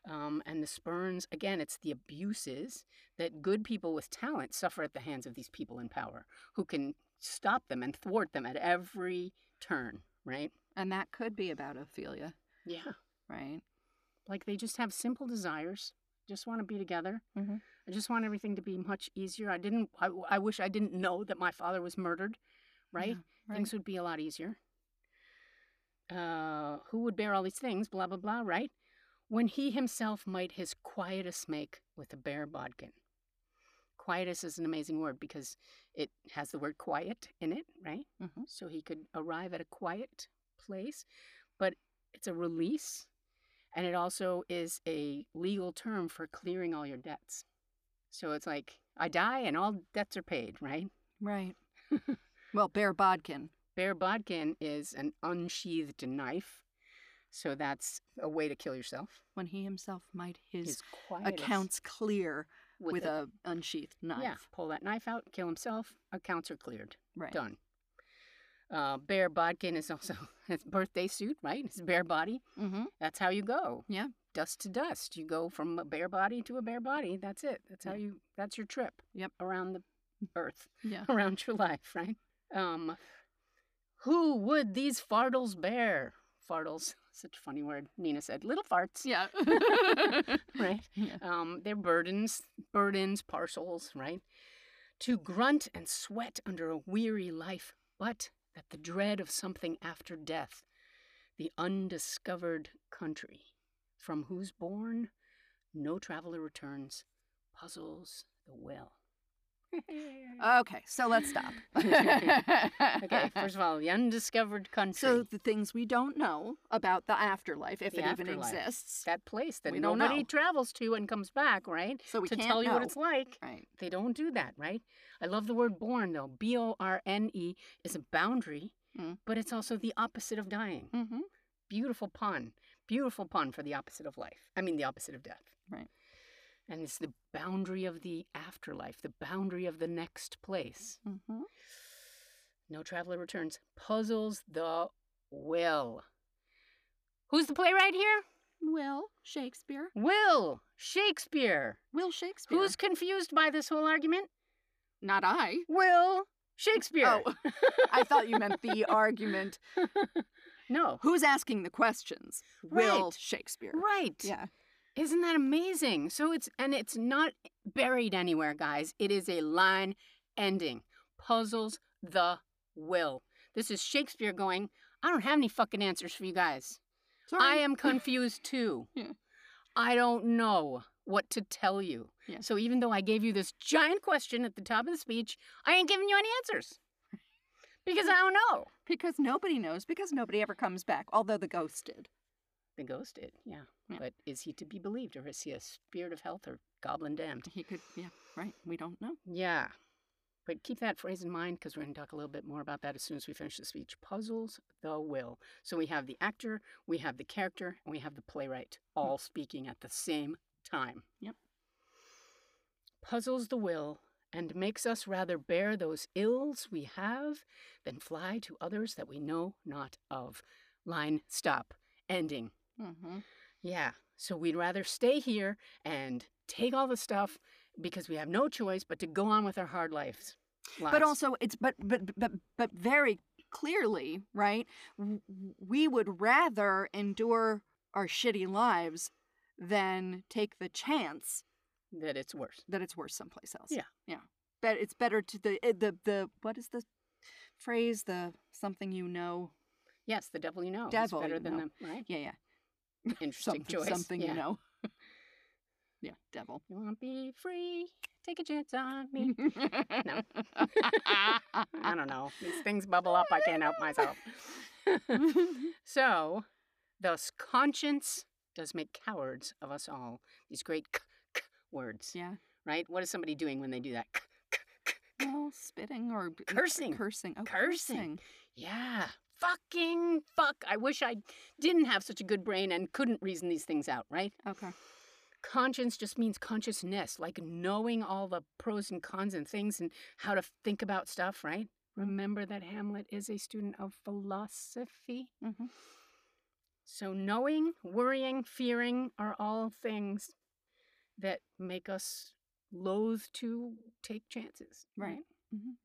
Um, and the spurns, again, it's the abuses that good people with talent suffer at the hands of these people in power who can stop them and thwart them at every turn, right?
And that could be about Ophelia,
Yeah.
right?
Like they just have simple desires, just want to be together.
Mhm.
I just want everything to be much easier. I didn't, I, I wish I didn't know that my father was murdered, right?
Yeah,
Things would be a lot easier. Uh, who would bear all these things? Blah, blah, blah, right? When he himself might his quietus make with a bare bodkin. Quietus is an amazing word because it has the word quiet in it, right?
Mhm.
So he could arrive at a quiet place, but it's a release, and it also is a legal term for clearing all your debts. So it's like, I die and all debts are paid, right?
Right. (laughs) well, bare Bodkin.
Bare bodkin is an unsheathed knife. So that's a way to kill yourself.
When he himself might his,
His
accounts clear with,
a,
a unsheathed knife.
yeah, pull that knife out, kill himself. Accounts are cleared.
Right.
Done. Uh, bare bodkin is also (laughs) his birthday suit, right? His bare body.
Mm-hmm.
That's how you go.
Yeah.
Dust to dust. You go from a bare body to a bare body. That's it. That's how you. That's your trip.
Yep.
Around the earth,
Yeah. (laughs)
around your life, right? Um, who would these fardels bear? Fardels, (laughs) such a funny word. Nina said, little farts.
Yeah. (laughs)
right? (laughs)
Yeah.
Um, they're burdens, burdens, parcels, right? To grunt and sweat under a weary life, but that the dread of something after death, the undiscovered country, from whose bourne no traveler returns, puzzles the will. (laughs)
Okay, so let's stop. (laughs)
okay, first of all, the undiscovered country.
So the things we don't know about the afterlife, if
The
it even exists.
that place that nobody
know.
travels to and comes back, right?
So we
to
can't
tell you what it's like.
Right.
They don't do that, right? I love the word born though. B O R N E is a boundary,
Mm.
but it's also the opposite of dying.
Mm-hmm.
Beautiful pun. Beautiful pun for the opposite of life. I mean, the opposite of death.
Right.
And it's the boundary of the afterlife, the boundary of the next place.
Mm-hmm.
No traveler returns. Puzzles the will. Who's the playwright here?
Will Shakespeare.
Will Shakespeare.
Will Shakespeare.
Who's confused by this whole argument?
not I?
Will Shakespeare.
Oh, (laughs) I thought you meant the (laughs) argument.
no.
Who's asking the questions? Will
Right.
Shakespeare.
Right.
Yeah.
Isn't that amazing? So it's and it's not buried anywhere, guys. It is a line ending. Puzzles the will. This is Shakespeare going, I don't have any fucking answers for you guys.
Sorry.
I am (laughs) confused too.
Yeah.
I don't know what to tell you.
Yeah.
So even though I gave you this giant question at the top of the speech, I ain't giving you any answers. (laughs) Because I don't know.
Because nobody knows, because nobody ever comes back, although the ghost did.
The ghost did, yeah.
Yeah.
But is he to be believed, or is he a spirit of health or goblin damned?
He could, yeah, right. We don't know.
Yeah. But keep that phrase in mind because we're going to talk a little bit more about that as soon as we finish the speech. Puzzles the will. So we have the actor, we have the character, and we have the playwright hmm. all speaking at the same time.
Yep.
Puzzles the will and makes us rather bear those ills we have than fly to others that we know not of. Line stop. Ending.
Mm-hmm.
Yeah. So we'd rather stay here and take all the stuff because we have no choice but to go on with our hard lives.
But also, it's but but but but very clearly, right? We would rather endure our shitty lives than take the chance
that it's worse.
that it's worse someplace else.
Yeah.
yeah. But it's better to the eh, the the what is the phrase? The something you know.
Yes, the devil you know. is
Devil
better
you
than
know.
the right.
Yeah, yeah. (laughs)
Interesting
something,
choice.
Something
yeah.
you know. (laughs) yeah, devil.
You want to be free? Take a chance on me. (laughs) No. I don't know. These things bubble up. I can't help myself. so, thus, conscience does make cowards of us all. These great k- k- words,
yeah.
right? What is somebody doing when they do that? K- k- k- k-
Well, spitting or
Cursing.
Cursing. Oh,
Cursing. Yeah. Fucking fuck. I wish I didn't have such a good brain and couldn't reason these things out, right?
Okay.
Conscience just means consciousness, like knowing all the pros and cons and things and how to think about stuff, right? Remember that Hamlet is a student of philosophy.
Mm-hmm.
So, knowing, worrying, fearing are all things that make us loath to take chances.
Right. Mhm.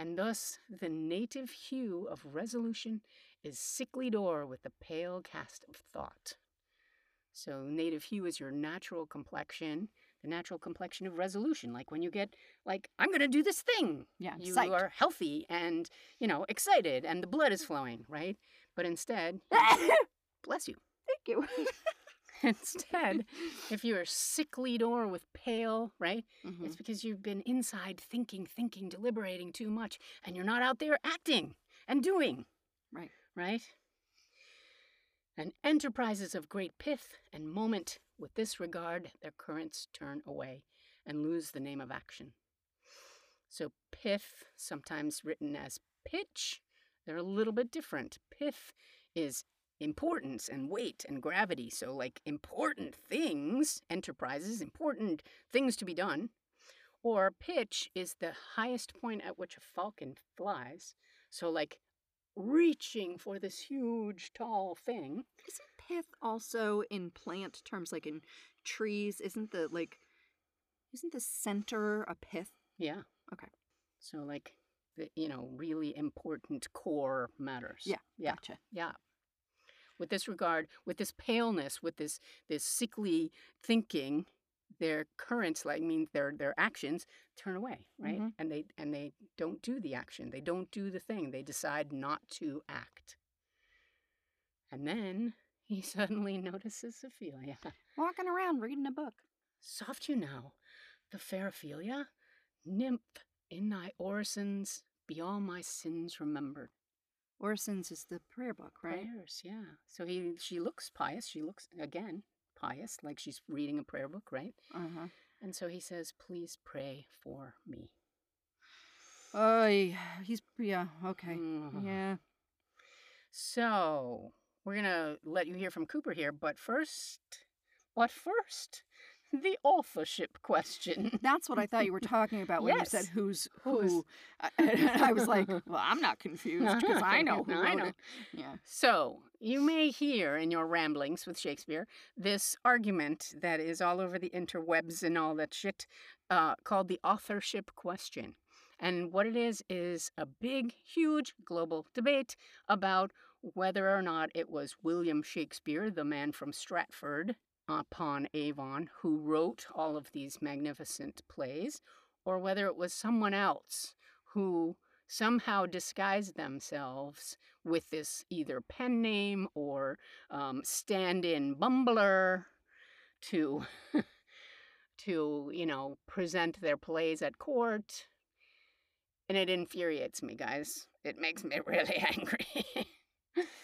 And thus, the native hue of resolution is sicklied o'er with the pale cast of thought. So, native hue is your natural complexion, the natural complexion of resolution. Like when you get, like, I'm going to do this thing.
Yeah.
You
psyched.
are healthy and, you know, excited and the blood is flowing, right? But instead, (laughs) bless you.
Thank you. (laughs) (laughs)
Instead, if you are sickly or with pale, right?
Mhm.
It's because you've been inside thinking, thinking, deliberating too much, and you're not out there acting and doing.
Right.
Right? And enterprises of great pith and moment, with this regard, their currents turn away and lose the name of action. So, pith, sometimes written as pitch, they're a little bit different. Pith is importance and weight and gravity. So, like important things, enterprises, important things to be done. Or pitch is the highest point at which a falcon flies. So, like reaching for this huge, tall thing.
Isn't pith also in plant terms, like in trees? Isn't the like, isn't the center a pith?
Yeah.
Okay.
So, like, the, you know, really important core matters.
Yeah,
Yeah.
Gotcha.
Yeah. With this regard, with this paleness, with this this sickly thinking, their currents, like mean their their actions, turn away, right?
Mhm.
And they and they don't do the action. They don't do the thing. They decide not to act. And then (laughs) he suddenly notices Ophelia.
Walking around reading a book.
Soft you now, the fair Ophelia, nymph in thy orisons, be all my sins remembered.
Orisons is the prayer book, right?
Prayers, yeah. So he she looks pious. She looks again pious, like she's reading a prayer book, right?
Uh huh.
And so he says, "Please pray for me."
Oh, he's yeah. Okay.
Mhm.
Yeah.
So we're gonna let you hear from Cooper here, but first, but first, the authorship question. (laughs)
That's what I thought you were talking about when you said
Yes.
who's
Who's-
who. I- (laughs) And I was like, (laughs) well, I'm not confused because I know who
I know.
it. Yeah.
So, you may hear in your ramblings with Shakespeare this argument that is all over the interwebs and all that shit uh, called the authorship question. And what it is, is a big, huge global debate about whether or not it was William Shakespeare, the man from Stratford upon Avon, who wrote all of these magnificent plays, or whether it was someone else who somehow disguised themselves with this either pen name or um, stand-in bumbler to (laughs) to you know present their plays at court and it infuriates me, guys. It makes me (laughs) really angry.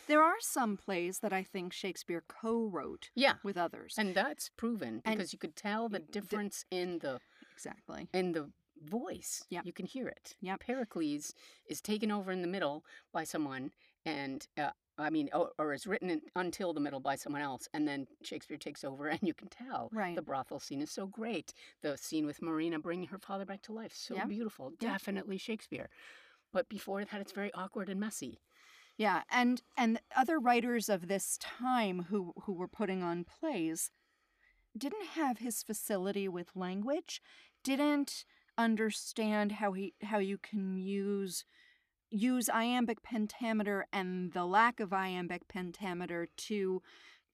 There are some plays that I think Shakespeare co-wrote
yeah,
with others.
and that's proven
And
because you could tell the
d-
difference in the
exactly.
in the voice.
Yeah,
You can hear it.
Yeah,
Pericles is taken over in the middle by someone, and uh, I mean, or, or is written in, until the middle by someone else, and then Shakespeare takes over, (laughs) and you can tell.
Right.
The brothel scene is so great. The scene with Marina bringing her father back to life, so
Yeah.
beautiful. Definitely Shakespeare. But before that, it's very awkward and messy.
Yeah, and and other writers of this time who who were putting on plays didn't have his facility with language, didn't understand how he how you can use use iambic pentameter and the lack of iambic pentameter to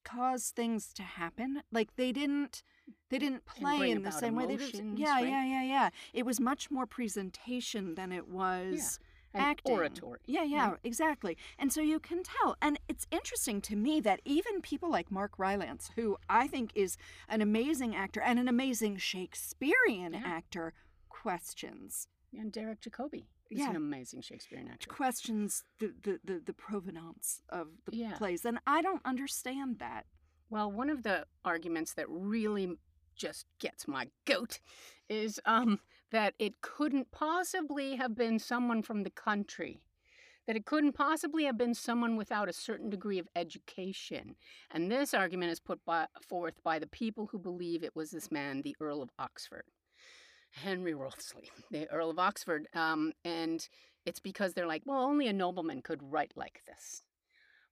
cause things to happen. Like they didn't they didn't play in the same way they
emotions,
yeah
right?
yeah yeah yeah it was much more presentation than it was
And
acting.
oratory.
Yeah, yeah, exactly. And so you can tell. And it's interesting to me that even people like Mark Rylance, who I think is an amazing actor and an amazing Shakespearean
Yeah.
actor, questions
And Derek Jacobi is
Yeah.
an amazing Shakespearean actor.
questions the the, the, the provenance of the
Yeah.
plays. And I don't understand that.
Well, one of the arguments that really just gets my goat is um, that it couldn't possibly have been someone from the country. That it couldn't possibly have been someone without a certain degree of education. And this argument is put by, forth by the people who believe it was this man, the Earl of Oxford, Henry Wriothesley, (laughs) the Earl of Oxford. Um, and it's because they're like, well, only a nobleman could write like this.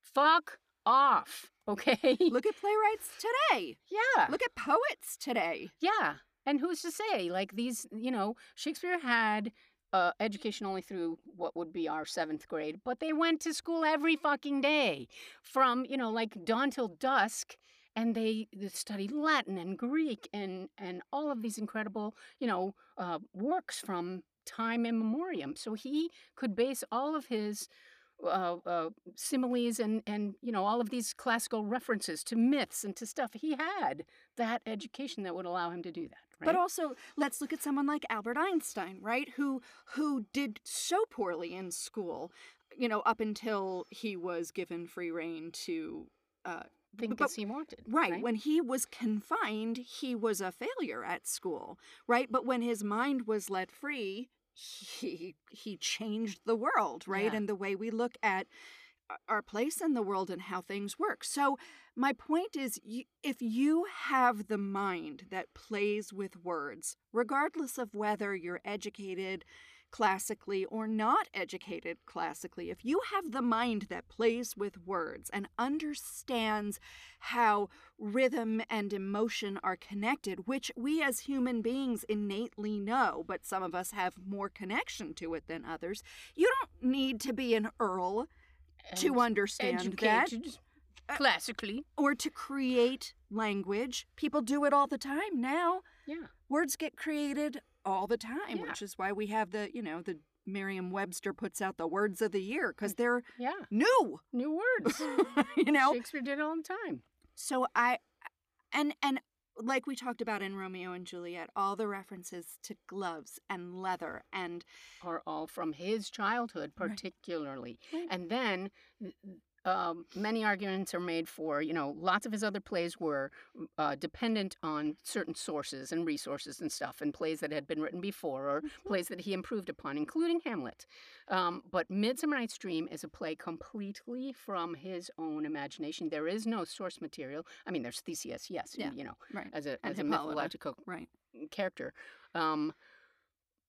Fuck off, (laughs) okay?
Look at playwrights today.
Yeah.
Look at poets today.
Yeah. And who's to say? Like these, you know, Shakespeare had uh, education only through what would be our seventh grade, but they went to school every fucking day from, you know, like dawn till dusk. And they, studied Latin and Greek and, and all of these incredible, you know, uh, works from time immemorial. So he could base all of his uh, uh, similes and, and, you know, all of these classical references to myths and to stuff. He had that education that would allow him to do that. Right?
But also, let's look at someone like Albert Einstein, right? Who who did so poorly in school, you know, up until he was given free reign to uh,
think
but-
as he wanted.
Right. When he was confined, he was a failure at school, right? But when his mind was let free, he he changed the world, right?
Yeah.
And the way we look at uh, our place in the world and how things work. So my point is if you have the mind that plays with words, regardless of whether you're educated classically or not educated classically, if you have the mind that plays with words and understands how rhythm and emotion are connected, which we as human beings innately know, but some of us have more connection to it than others, you don't need to be an earl to
And
understand that
educated
Uh,
classically.
or to create language. People do it all the time now.
Yeah.
Words get created all the time,
Yeah.
which is why we have the, you know, the Merriam Webster puts out the words of the year mm, because they're
Yeah.
new,
New words. (laughs)
you know?
Shakespeare did it all the time.
So I, and, and, like we talked about in Romeo and Juliet, all the references to gloves and leather and
Are all from his childhood,
Right.
particularly.
Right.
And then um, many arguments are made for, you know, lots of his other plays were uh, dependent on certain sources and resources and stuff, and plays that had been written before or plays that he improved upon, including Hamlet. Um, but Midsummer Night's Dream is a play completely from his own imagination. There is no source material. I mean, there's Theseus, yes,
Yeah.
you know,
right,
as a,
And
as a mythological
right.
character. Um,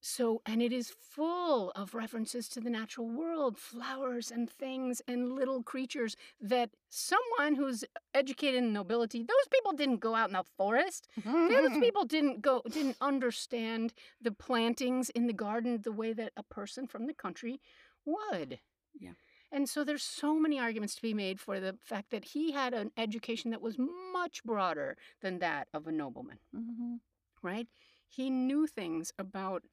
so, and it is full of references to the natural world, flowers and things and little creatures that someone who's educated in nobility, those people didn't go out in the forest. Those people didn't go, didn't understand the plantings in the garden the way that a person from the country would.
Yeah.
And so there's so many arguments to be made for the fact that he had an education that was much broader than that of a nobleman
Mhm.
right? He knew things about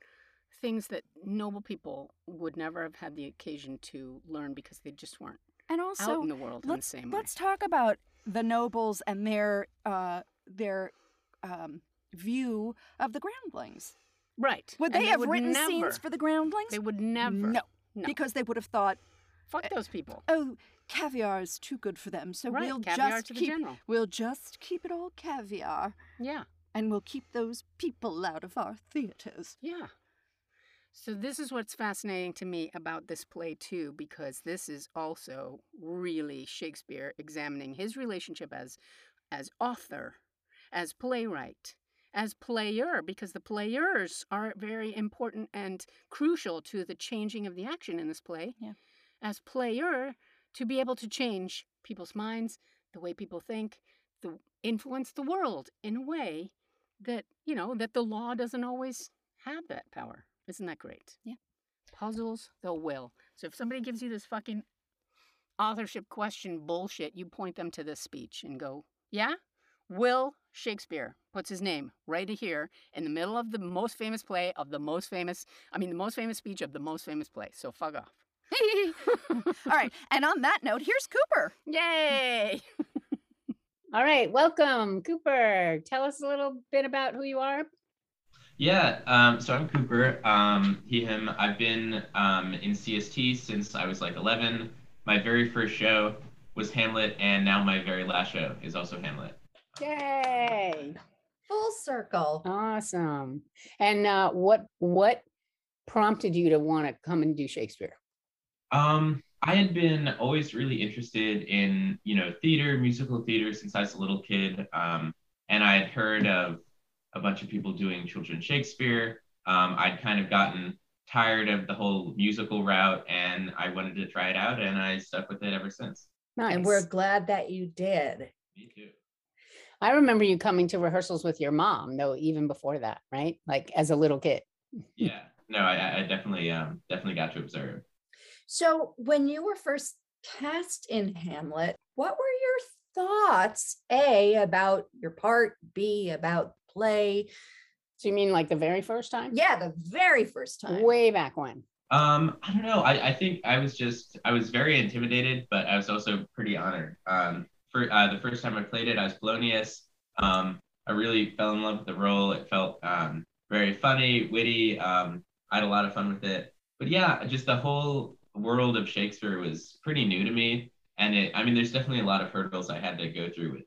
things that noble people would never have had the occasion to learn because they just weren't
And
out in the world in the
let's
same
let's talk about the nobles and their uh their um view of the groundlings
Right.
Would
And
they have
would
written
never,
scenes for the groundlings?
They would never.
No,
No.
because they would have thought,
Fuck those people.
oh, caviar is too good for them, so
right.
we'll just keep
general.
we'll just keep it all caviar,
Yeah.
and we'll keep those people out of our theaters.
Yeah. So this is what's fascinating to me about this play too, because this is also really Shakespeare examining his relationship as as author, as playwright, as player, because the players are very important and crucial to the changing of the action in this play.
Yeah.
As player, to be able to change people's minds, the way people think, the influence the world in a way that, you know, that the law doesn't always have that power. Isn't that great?
Yeah.
Puzzles the will. So if somebody gives you this fucking authorship question bullshit, you point them to this speech and go, yeah? Will Shakespeare puts his name right here in the middle of the most famous play of the most famous, I mean, the most famous speech of the most famous play. So fuck off. (laughs)
all right, and on that note, here's Cooper.
Yay! (laughs) All right, welcome, Cooper. Tell us a little bit about who you are.
Yeah, um, so I'm Cooper. Um, he, him. I've been um, in CST since I was like 11. My very first show was Hamlet, and now my very last show is also Hamlet.
Yay!
Full circle.
Awesome. And uh, what what prompted you to want to come and do Shakespeare?
Um, I had been always really interested in, you know, theater, musical theater since I was a little kid. Um, and I had heard of a bunch of people doing children's Shakespeare. Um, I'd kind of gotten tired of the whole musical route and I wanted to try it out and I stuck with it ever since.
Nice.
And we're glad that you did.
Me too.
I remember you coming to rehearsals with your mom, though, even before that, right? Like as a little kid.
Yeah. No, I, I definitely um definitely got to observe.
So, when you were first cast in Hamlet, what were your thoughts? A, about your part, B, about play?
So you mean like the very first time?
Yeah, the very first time.
Way back when.
Um, I don't know. I, I think I was just I was very intimidated, but I was also pretty honored. Um, for uh, the first time I played it, I was Polonius. Um, I really fell in love with the role. It felt um, very funny, witty. Um, I had a lot of fun with it. But yeah, just the whole world of Shakespeare was pretty new to me, and it. I mean, there's definitely a lot of hurdles I had to go through with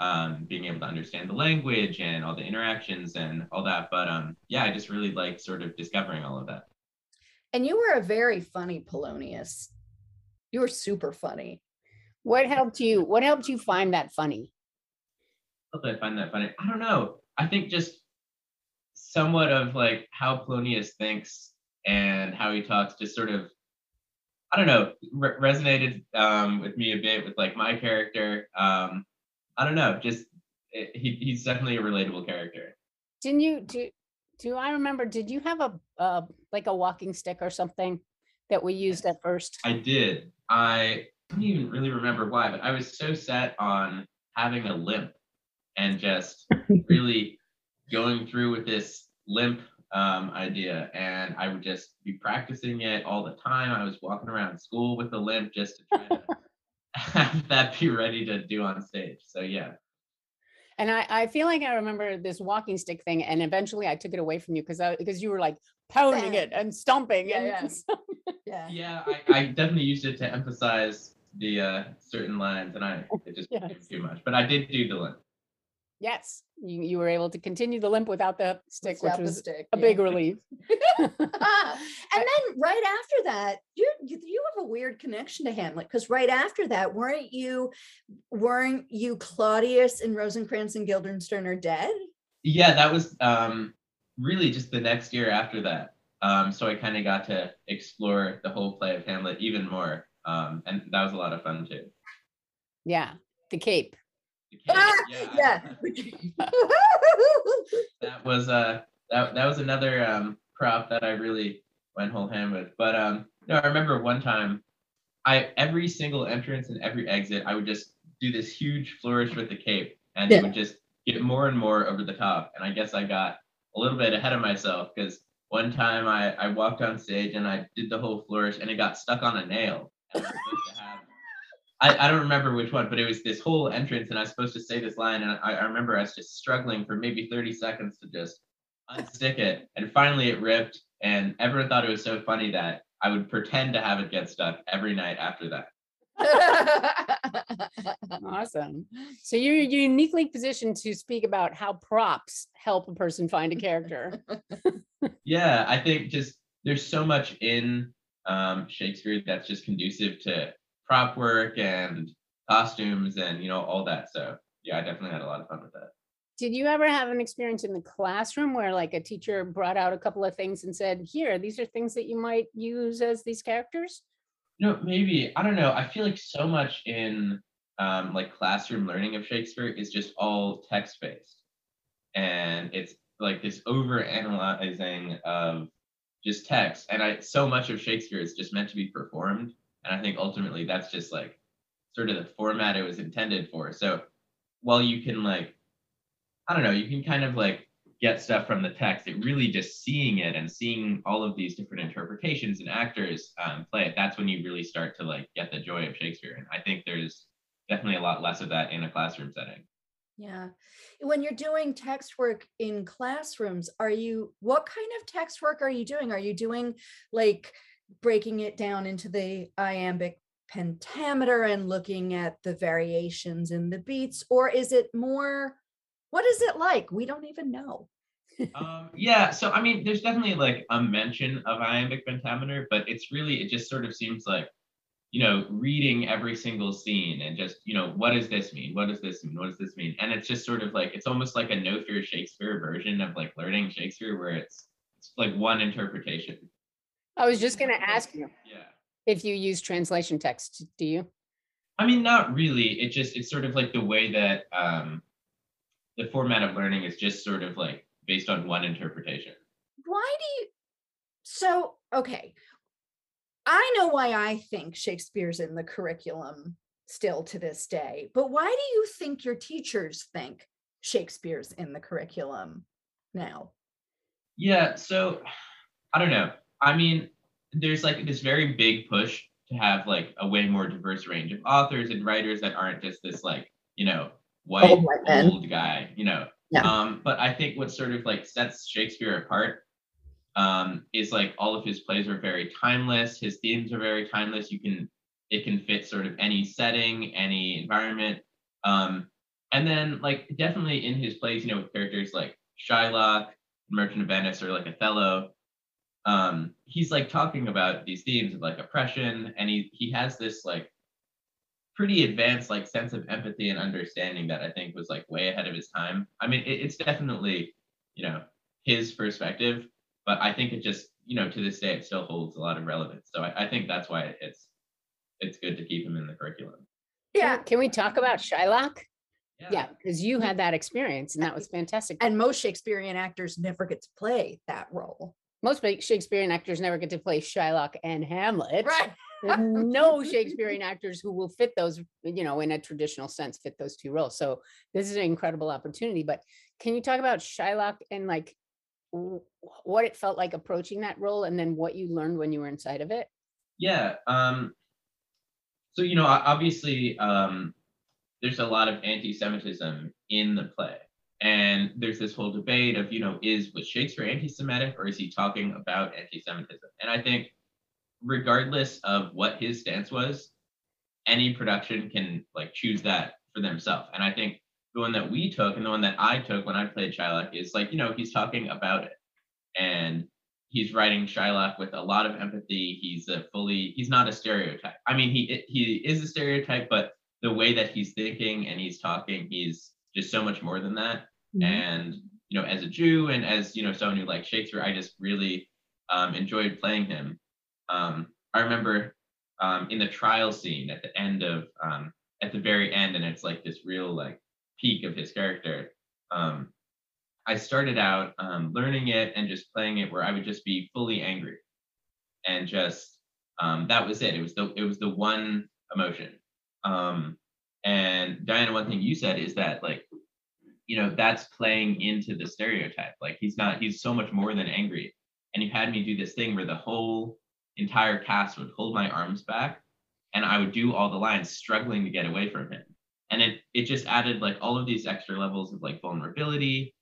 um, being able to understand the language and all the interactions and all that. But um, yeah, I just really like sort of discovering all of that.
And you were a very funny Polonius. You were super funny.
What helped you? What helped you find that funny?
How did I find that funny? I don't know. I think just somewhat of like how Polonius thinks and how he talks just sort of I don't know re- resonated um, with me a bit with like my character. Um, I don't know, just it, he, he's definitely a relatable character.
Didn't you do? Do I remember? Did you have a uh, like a walking stick or something that we used at first?
I did. I don't even really remember why, but I was so set on having a limp and just (laughs) really going through with this limp um, idea. And I would just be practicing it all the time. I was walking around school with a limp just to try to (laughs) have (laughs) that be ready to do on stage. So yeah.
And I, I feel like I remember this walking stick thing, and eventually I took it away from you because because you were like pounding it and stomping.
Yeah,
and
yeah. (laughs) Yeah.
Yeah, I, I definitely used it to emphasize the uh, certain lines, and I it just (laughs) became
Yes.
too much. But I did do the limp.
Yes, you, you were able to continue the limp without the stick,
Without
which was
stick,
a
yeah.
big relief. (laughs) (laughs)
Ah, and then right after that, you you you have a weird connection to Hamlet because right after that, weren't you weren't you Claudius and Rosencrantz and Guildenstern are dead?
Yeah, that was um, really just the next year after that. Um, so I kind of got to explore the whole play of Hamlet even more, um, and that was a lot of fun too.
yeah, the cape.
The cake,
Ah,
I-
yeah. (laughs)
that was uh that that was another um prop that I really went whole hand with. But um no, I remember one time I every single entrance and every exit I would just do this huge flourish with the cape and
Yeah.
it would just get more and more over the top. And I guess I got a little bit ahead of myself because one time I, I walked on stage and I did the whole flourish and it got stuck on a nail. And I was supposed to have I, I don't remember which one, but it was this whole entrance, and I was supposed to say this line, and I, I remember I was just struggling for maybe 30 seconds to just unstick it, and finally it ripped. And everyone thought it was so funny that I would pretend to have it get stuck every night after that. (laughs)
Awesome. So you're uniquely positioned to speak about how props help a person find a character. (laughs)
Yeah, I think just there's so much in um, Shakespeare that's just conducive to prop work and costumes and you know all that. So yeah, I definitely had a lot of fun with that.
Did you ever have an experience in the classroom where like a teacher brought out a couple of things and said, here, these are things that you might use as these characters?
You know, maybe I don't know. I feel like so much in um, like classroom learning of Shakespeare is just all text based, and it's like this over analyzing of just text. And I so much of Shakespeare is just meant to be performed, and I think ultimately that's just like sort of the format it was intended for. So while you can like, I don't know, you can kind of like get stuff from the text, it really just seeing it and seeing all of these different interpretations and actors um, play it, that's when you really start to like get the joy of Shakespeare. And I think there's definitely a lot less of that in a classroom setting.
Yeah. When you're doing text work in classrooms, are you, what kind of text work are you doing? Are you doing like breaking it down into the iambic pentameter and looking at the variations in the beats? Or is it more, what is it like? We don't even know. (laughs)
um, yeah, so I mean, there's definitely like a mention of iambic pentameter, but it's really, it just sort of seems like you know, reading every single scene and just, you know, what does this mean? What does this mean? What does this mean? And it's just sort of like it's almost like a no fear Shakespeare version of like learning Shakespeare where it's it's like one interpretation.
I was just gonna ask you
Yeah.
if you use translation text, do you?
I mean, not really. It just it's sort of like the way that um the format of learning is just sort of like based on one interpretation.
Why do you, so, okay. I know why I think Shakespeare's in the curriculum still to this day, but why do you think your teachers think Shakespeare's in the curriculum now?
Yeah, so I don't know. I mean, there's like this very big push to have like a way more diverse range of authors and writers that aren't just this like, you know, white
Old white
old guy, you know.
Yeah.
Um, but I think what sort of like sets Shakespeare apart um, is like all of his plays are very timeless. His themes are very timeless. You can it can fit sort of any setting, any environment. Um, and then like definitely in his plays, you know, with characters like Shylock, Merchant of Venice, or like Othello, um, he's like talking about these themes of like oppression, and he he has this like pretty advanced like sense of empathy and understanding that I think was like way ahead of his time. I mean, it, it's definitely you know his perspective, but I think it just you know to this day it still holds a lot of relevance. So I, I think that's why it's it's good to keep him in the curriculum.
Yeah.
Can we talk about Shylock? Yeah, because you had that experience and that was fantastic.
And most Shakespearean actors never get to play that role.
Most Shakespearean actors never get to play Shylock and Hamlet.
Right.
There's no (laughs) Shakespearean actors who will fit those, you know, in a traditional sense, fit those two roles. So this is an incredible opportunity. But can you talk about Shylock and like what it felt like approaching that role and then what you learned when you were inside of it?
Yeah. Um, so you know, obviously, um, there's a lot of anti-Semitism in the play, and there's this whole debate of you know, is was Shakespeare anti-Semitic or is he talking about anti-Semitism? And I think, regardless of what his stance was, any production can like choose that for themselves. And I think the one that we took and the one that I took when I played Shylock is like you know, he's talking about it, and he's writing Shylock with a lot of empathy. He's a fully he's not a stereotype. I mean, he he is a stereotype, but the way that he's thinking and he's talking, he's just so much more than that. And you know, as a Jew and as you know, someone who likes Shakespeare, I just really um, enjoyed playing him. Um, I remember um, in the trial scene at the end of um, at the very end, and it's like this real like peak of his character. Um, I started out um, learning it and just playing it where I would just be fully angry, and just um, that was it. It was the it was the one emotion. Um, and Diana, one thing you said is that like, you know, that's playing into the stereotype. Like he's not he's so much more than angry. And you had me do this thing where the whole entire cast would hold my arms back, and I would do all the lines, struggling to get away from him. And it it just added like all of these extra levels of like vulnerability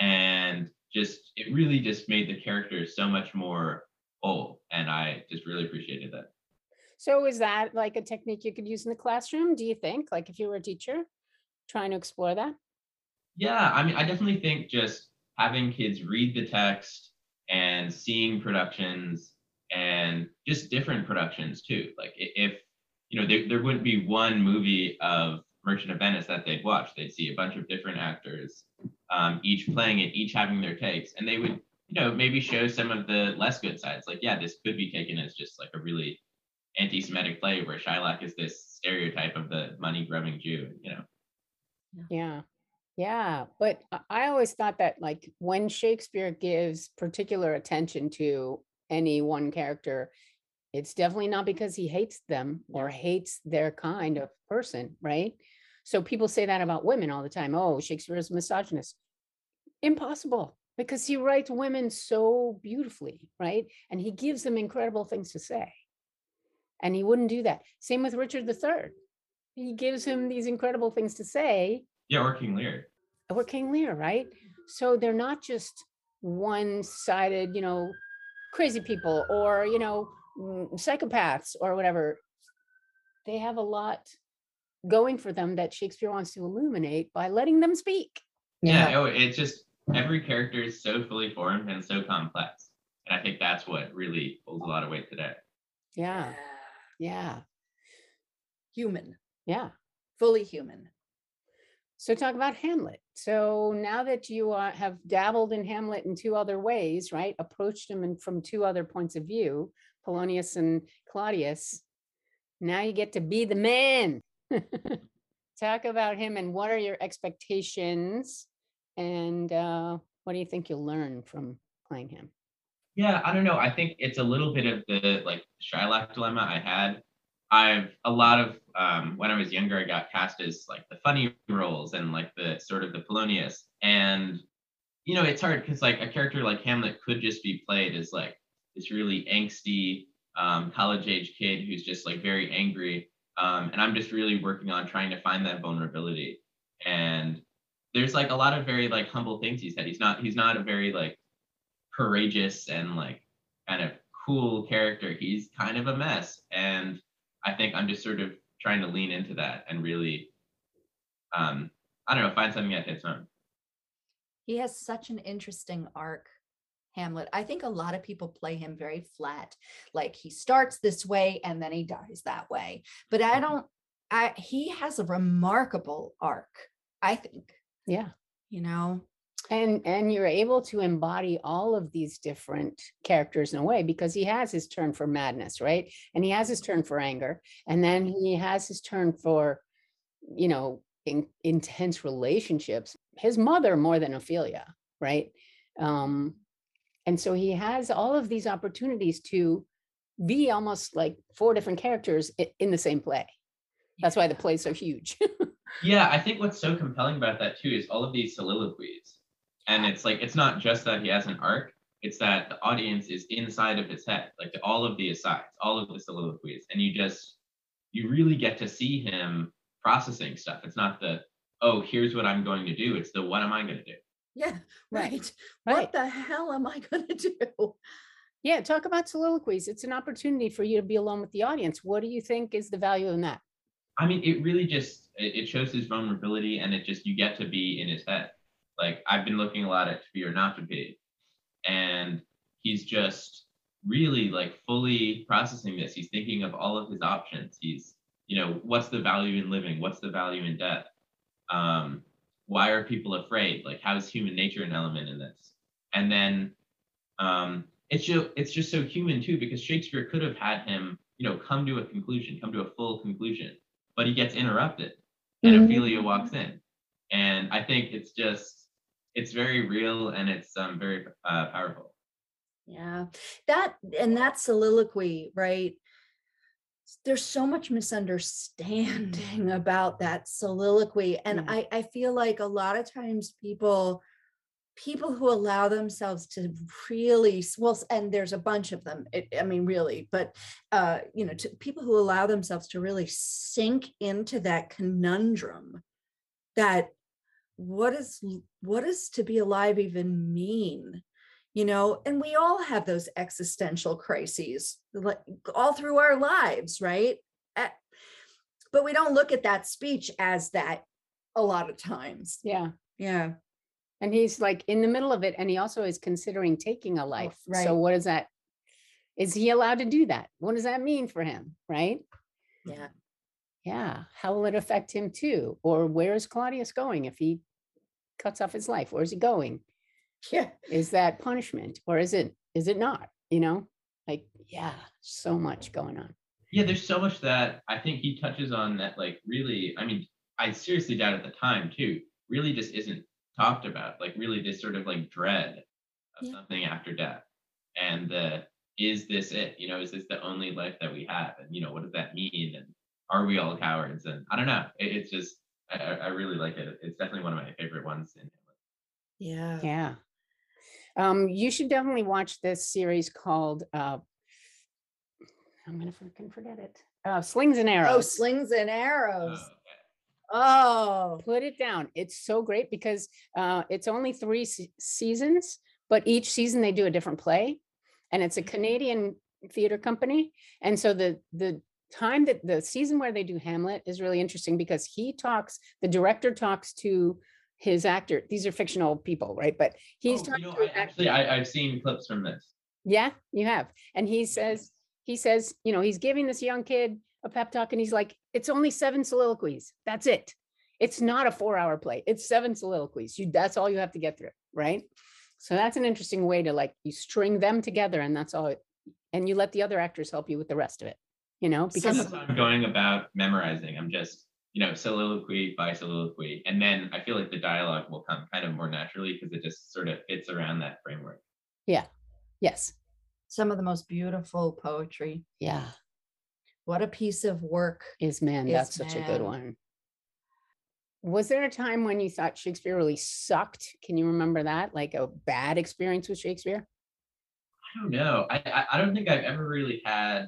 and just it really just made the characters so much more whole, and I just really appreciated that.
So is that like a technique you could use in the classroom? Do you think, like if you were a teacher, trying to explore that?
Yeah, I mean, I definitely think just having kids read the text and seeing productions and just different productions too. Like if you know, there, there wouldn't be one movie of Merchant of Venice that they'd watch. They'd see a bunch of different actors, um, each playing it, each having their takes, and they would, you know, maybe show some of the less good sides. Like, yeah, this could be taken as just like a really anti-Semitic play where Shylock is this stereotype of the money-grubbing Jew. You know.
Yeah. Yeah, but I always thought that like when Shakespeare gives particular attention to any one character, it's definitely not because he hates them or hates their kind of person, right? So people say that about women all the time. Oh, Shakespeare is misogynist. Impossible because he writes women so beautifully, right? And he gives them incredible things to say. And he wouldn't do that. Same with Richard III. He gives him these incredible things to say,
yeah, or King Lear.
Or King Lear, right? So they're not just one-sided, you know, crazy people or, you know, mm, psychopaths or whatever. They have a lot going for them that Shakespeare wants to illuminate by letting them speak.
Yeah, yeah. Oh, it's just every character is so fully formed and so complex. And I think that's what really holds a lot of weight today.
Yeah. Yeah.
Human.
Yeah.
Fully human.
So talk about Hamlet. So now that you uh, have dabbled in Hamlet in two other ways, right? Approached him in, from two other points of view, Polonius and Claudius. Now you get to be the man. (laughs) talk about him and what are your expectations and uh, what do you think you'll learn from playing him?
Yeah, I don't know. I think it's a little bit of the like Shylock dilemma I had I've a lot of um, when I was younger, I got cast as like the funny roles and like the sort of the Polonius. And you know, it's hard because like a character like Hamlet could just be played as like this really angsty um, college age kid who's just like very angry. Um, and I'm just really working on trying to find that vulnerability. And there's like a lot of very like humble things he said. He's not he's not a very like courageous and like kind of cool character. He's kind of a mess. And I think I'm just sort of trying to lean into that and really, um, I don't know, find something that hits home.
He has such an interesting arc, Hamlet. I think a lot of people play him very flat. Like he starts this way and then he dies that way. But I mm-hmm. don't, I, he has a remarkable arc, I think.
Yeah.
You know,
and and you're able to embody all of these different characters in a way because he has his turn for madness right? And he has his turn for anger and then he has his turn for you know in, intense relationships. His mother more than ophelia right? Um and so he has all of these opportunities to be almost like four different characters in the same play. That's why the play's so huge. (laughs)
Yeah i think what's so compelling about that too is all of these soliloquies and it's like it's not just that he has an arc it's that the audience is inside of his head like all of the asides all of the soliloquies. And you just you really get to see him processing stuff. It's not the oh here's what i'm going to do. It's the what am i going to do?
Yeah right. right. What the hell am i (laughs) going to do?
Yeah talk about soliloquies. It's an opportunity for you to be alone with the audience. What do you think is the value in that?
I mean it really just it shows his vulnerability and it just you get to be in his head like I've been looking a lot at To Be or Not to Be, and he's just really like fully processing this. He's thinking of all of his options. He's, you know, what's the value in living? What's the value in death? Um, why are people afraid? Like, how is human nature an element in this? And then um, it's just it's just so human too, because Shakespeare could have had him, you know, come to a conclusion, come to a full conclusion, but he gets interrupted, and mm-hmm. Ophelia walks in, and I think it's just it's very real and it's um, very uh, powerful.
Yeah, that and that soliloquy, right? There's so much misunderstanding (laughs) about that soliloquy, and yeah. I I feel like a lot of times people people who allow themselves to really well and there's a bunch of them it, i mean really but uh you know to people who allow themselves to really sink into that conundrum that
what is what does to be alive even mean you know and we all have those existential crises like all through our lives right Eh, but we don't look at that speech as that a lot of times
Yeah.
yeah
And he's like in the middle of it and he also is considering taking a life.
right.
So what is that? Is he allowed to do that? What does that mean for him? Right?
yeah
Yeah. How will it affect him too? Or where is Claudius going if he cuts off his life? Where's he going?
yeah
Is that punishment or is it is it not? You know? Like, yeah, so much going on.
Yeah, there's so much that I think he touches on that, like, really, I mean, I seriously doubt at the time, too, really just isn't talked about. Like, really, this sort of like dread of
Yeah.
something after death. And the, is this it? You know, is this the only life that we have? And, you know, what does that mean? And are we all cowards? And I don't know. It, it's just, I, I I really like it. It's definitely one of my favorite ones. In
yeah
Yeah. Um, you should definitely watch this series called uh I'm gonna freaking forget it. Uh Slings and Arrows.
oh slings and
Oh,
arrows
okay.
oh
put it down. It's so great because uh, it's only three se- seasons, but each season they do a different play, and it's a Canadian theater company. And so the the time that the season where they do Hamlet is really interesting because he talks, the director talks to his actor. These are fictional people, right? But he's
Oh,
talking
you know,
to
I, actually, I, I've seen clips from this.
yeah, you have. And he says, he says, you know, he's giving this young kid a pep talk and he's like, it's only seven soliloquies. That's it. It's not a four hour play. It's seven soliloquies. You that's all you have to get through. Right. So that's an interesting way to like you string them together and that's all it, and you let the other actors help you with the rest of it, you know, because
That's how I'm going about memorizing. I'm just, you know, soliloquy by soliloquy. And then I feel like the dialogue will come kind of more naturally because it just sort of fits around that framework. Yeah.
Yes.
some of the most beautiful poetry
Yeah.
what a piece of work
Is man.
Is
That's such a good one. Was there a time when you thought Shakespeare really sucked? Can you remember that? Like a bad experience with Shakespeare?
I don't know. I, I, I don't think I've ever really had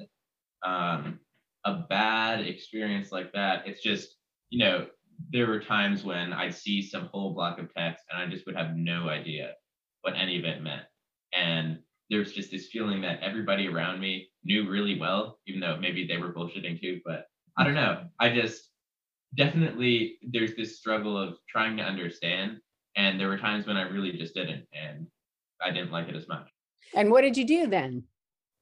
um, a bad experience like that. It's just, you know, there were times when I'd see some whole block of text and I just would have no idea what any of it meant. And there's just this feeling that everybody around me knew really well, even though maybe they were bullshitting too. But I don't know. I just definitely there's this struggle of trying to understand. And there were times when I really just didn't, and I didn't like it as much.
And what did you do then?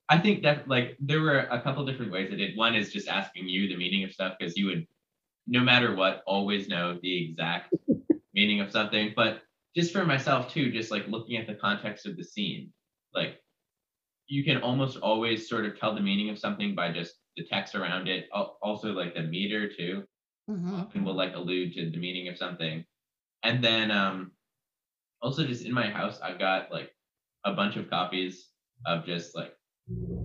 I think that like there were a couple different ways I did. One is just asking you the meaning of stuff because you would, no matter what, always know the exact (laughs) meaning of something. But just for myself too, just like looking at the context of the scene, like you can almost always sort of tell the meaning of something by just the text around it. Also, like the meter too often will like allude to the meaning of something. And then um also just in my house I've got like a bunch of copies of just like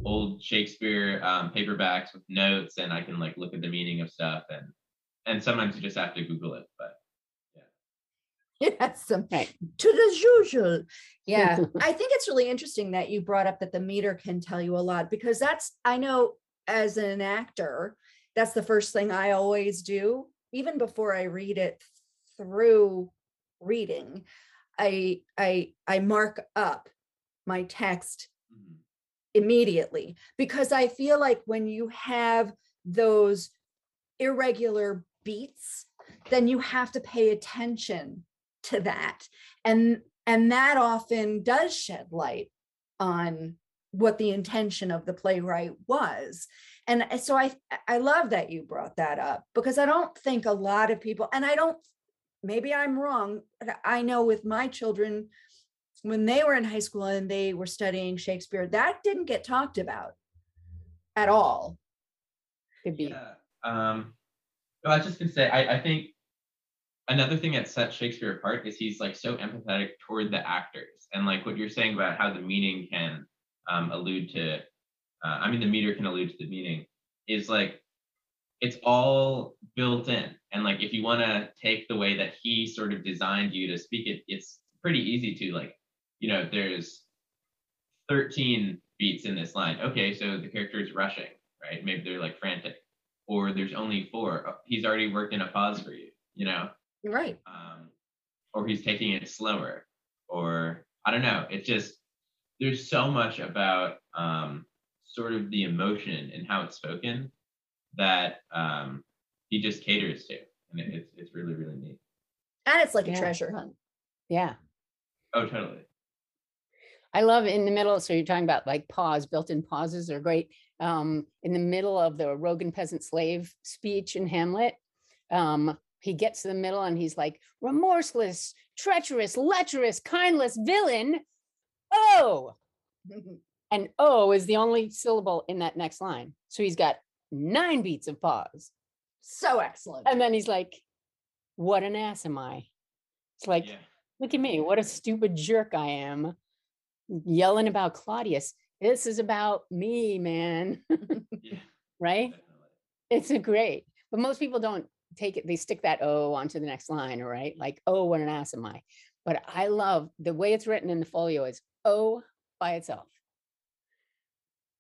old Shakespeare um paperbacks with notes and I can like look at the meaning of stuff and and sometimes you just have to Google it. But yeah.
yes some to the usual yeah (laughs) i think it's really interesting that you brought up that the meter can tell you a lot because that's i know as an actor that's the first thing i always do even before i read it through reading i i i mark up my text
mhm.
Immediately because I feel like when you have those irregular beats, then you have to pay attention to that. And and that often does shed light on what the intention of the playwright was. And so I I love that you brought that up because I don't think a lot of people and I don't maybe I'm wrong. I know with my children when they were in high school and they were studying Shakespeare, that didn't get talked about at all.
Could be.
Yeah. Um, well, I was just gonna say, I, I think another thing that sets Shakespeare apart is he's like so empathetic toward the actors, and like what you're saying about how the meaning can um, allude to, uh, I mean, the meter can allude to the meaning, is like it's all built in, and like if you want to take the way that he sort of designed you to speak it, it's pretty easy to like, you know, there's 13 beats in this line. Okay, so the character is rushing, right? Maybe they're like frantic, or there's only four. Oh, He's already worked in a pause for you, you know.
Right.
Um, or he's taking it slower, or I don't know. It's just there's so much about um, sort of the emotion and how it's spoken that um, he just caters to, and it, it's it's really really neat.
And it's like
Yeah.
a treasure hunt.
Yeah.
Oh, totally.
I love in the middle. So you're talking about like pause, built-in pauses are great. Um, in the middle of the rogue and peasant slave speech in Hamlet, um, he gets to the middle and he's like, remorseless, treacherous, lecherous, kindless villain. Oh, (laughs) and oh is the only syllable in that next line. So he's got nine beats of pause.
so excellent.
And then he's like, what an ass am I? It's like,
Yeah.
look at me, what a stupid jerk I am, yelling about Claudius. This is about me, man. (laughs)
Yeah.
right?
Definitely.
It's a great, but most people don't take it, they stick that O onto the next line, right? Like, oh, what an ass am I? But I love the way it's written in the folio is O by itself.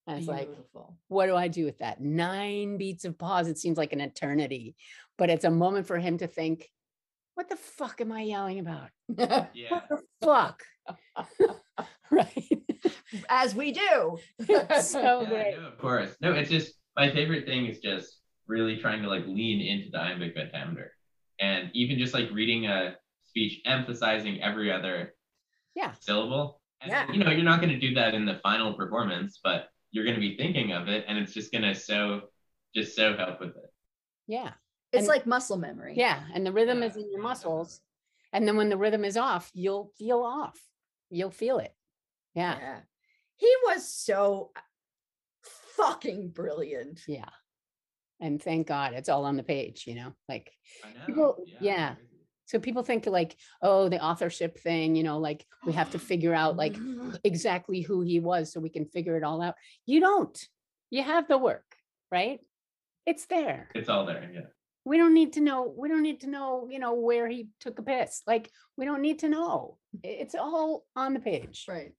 And it's like,
Beautiful.
what do I do with that? Nine beats of pause. It seems like an eternity, but it's a moment for him to think, what the fuck am I yelling about? (laughs)
Yeah.
What the fuck. (laughs) (laughs) right.
As we do. (laughs)
It's so
yeah,
great.
no, of course. No, it's just my favorite thing is just really trying to like lean into the iambic pentameter, and even just like reading a speech emphasizing every other
Yeah.
syllable. And,
Yeah.
You know, you're not going to do that in the final performance, but you're going to be thinking of it, and it's just going to so just so help with it.
Yeah.
It's
And-
like muscle memory.
Yeah. And the rhythm is in your muscles. And then when the rhythm is off, you'll feel off. You'll feel it. Yeah.
Yeah. He was so uh, fucking brilliant.
Yeah. And thank God it's all on the page, you know, like
know.
People- yeah.
crazy.
so people think like, oh, the authorship thing, you know, like we have to (gasps) figure out like mm-hmm. exactly who he was so we can figure it all out. You don't. You have the work, right? It's there.
It's all there. Yeah.
We don't need to know. We don't need to know, you know, where he took a piss. Like we don't need to know. It's all on the page.
Right.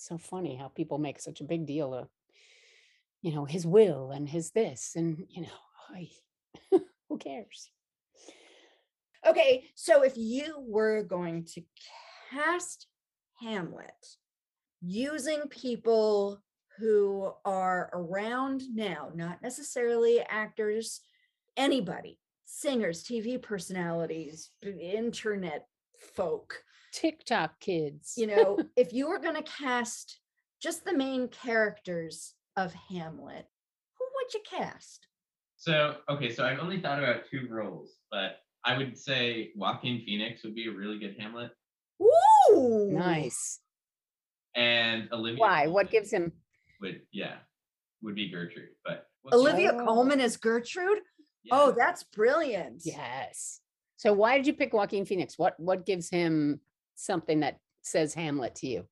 So funny how people make such a big deal of, you know, his will and his this and you know, I, (laughs) who cares?
Okay, so if you were going to cast Hamlet using people who are around now, not necessarily actors, anybody, singers, TV personalities, internet folk,
TikTok kids.
you know, (laughs) if you were going to cast just the main characters of Hamlet, who would you cast?
So okay, so I've only thought about two roles, but I would say Joaquin Phoenix would be a really good Hamlet,
Ooh,
nice.
and Olivia.
Why? What gives him?
would yeah would be Gertrude, but.
Olivia
Oh.
Colman as Gertrude.
Oh, yeah.
Oh, that's brilliant.
Yes. So why did you pick Joaquin Phoenix? What what gives him something that says Hamlet to you?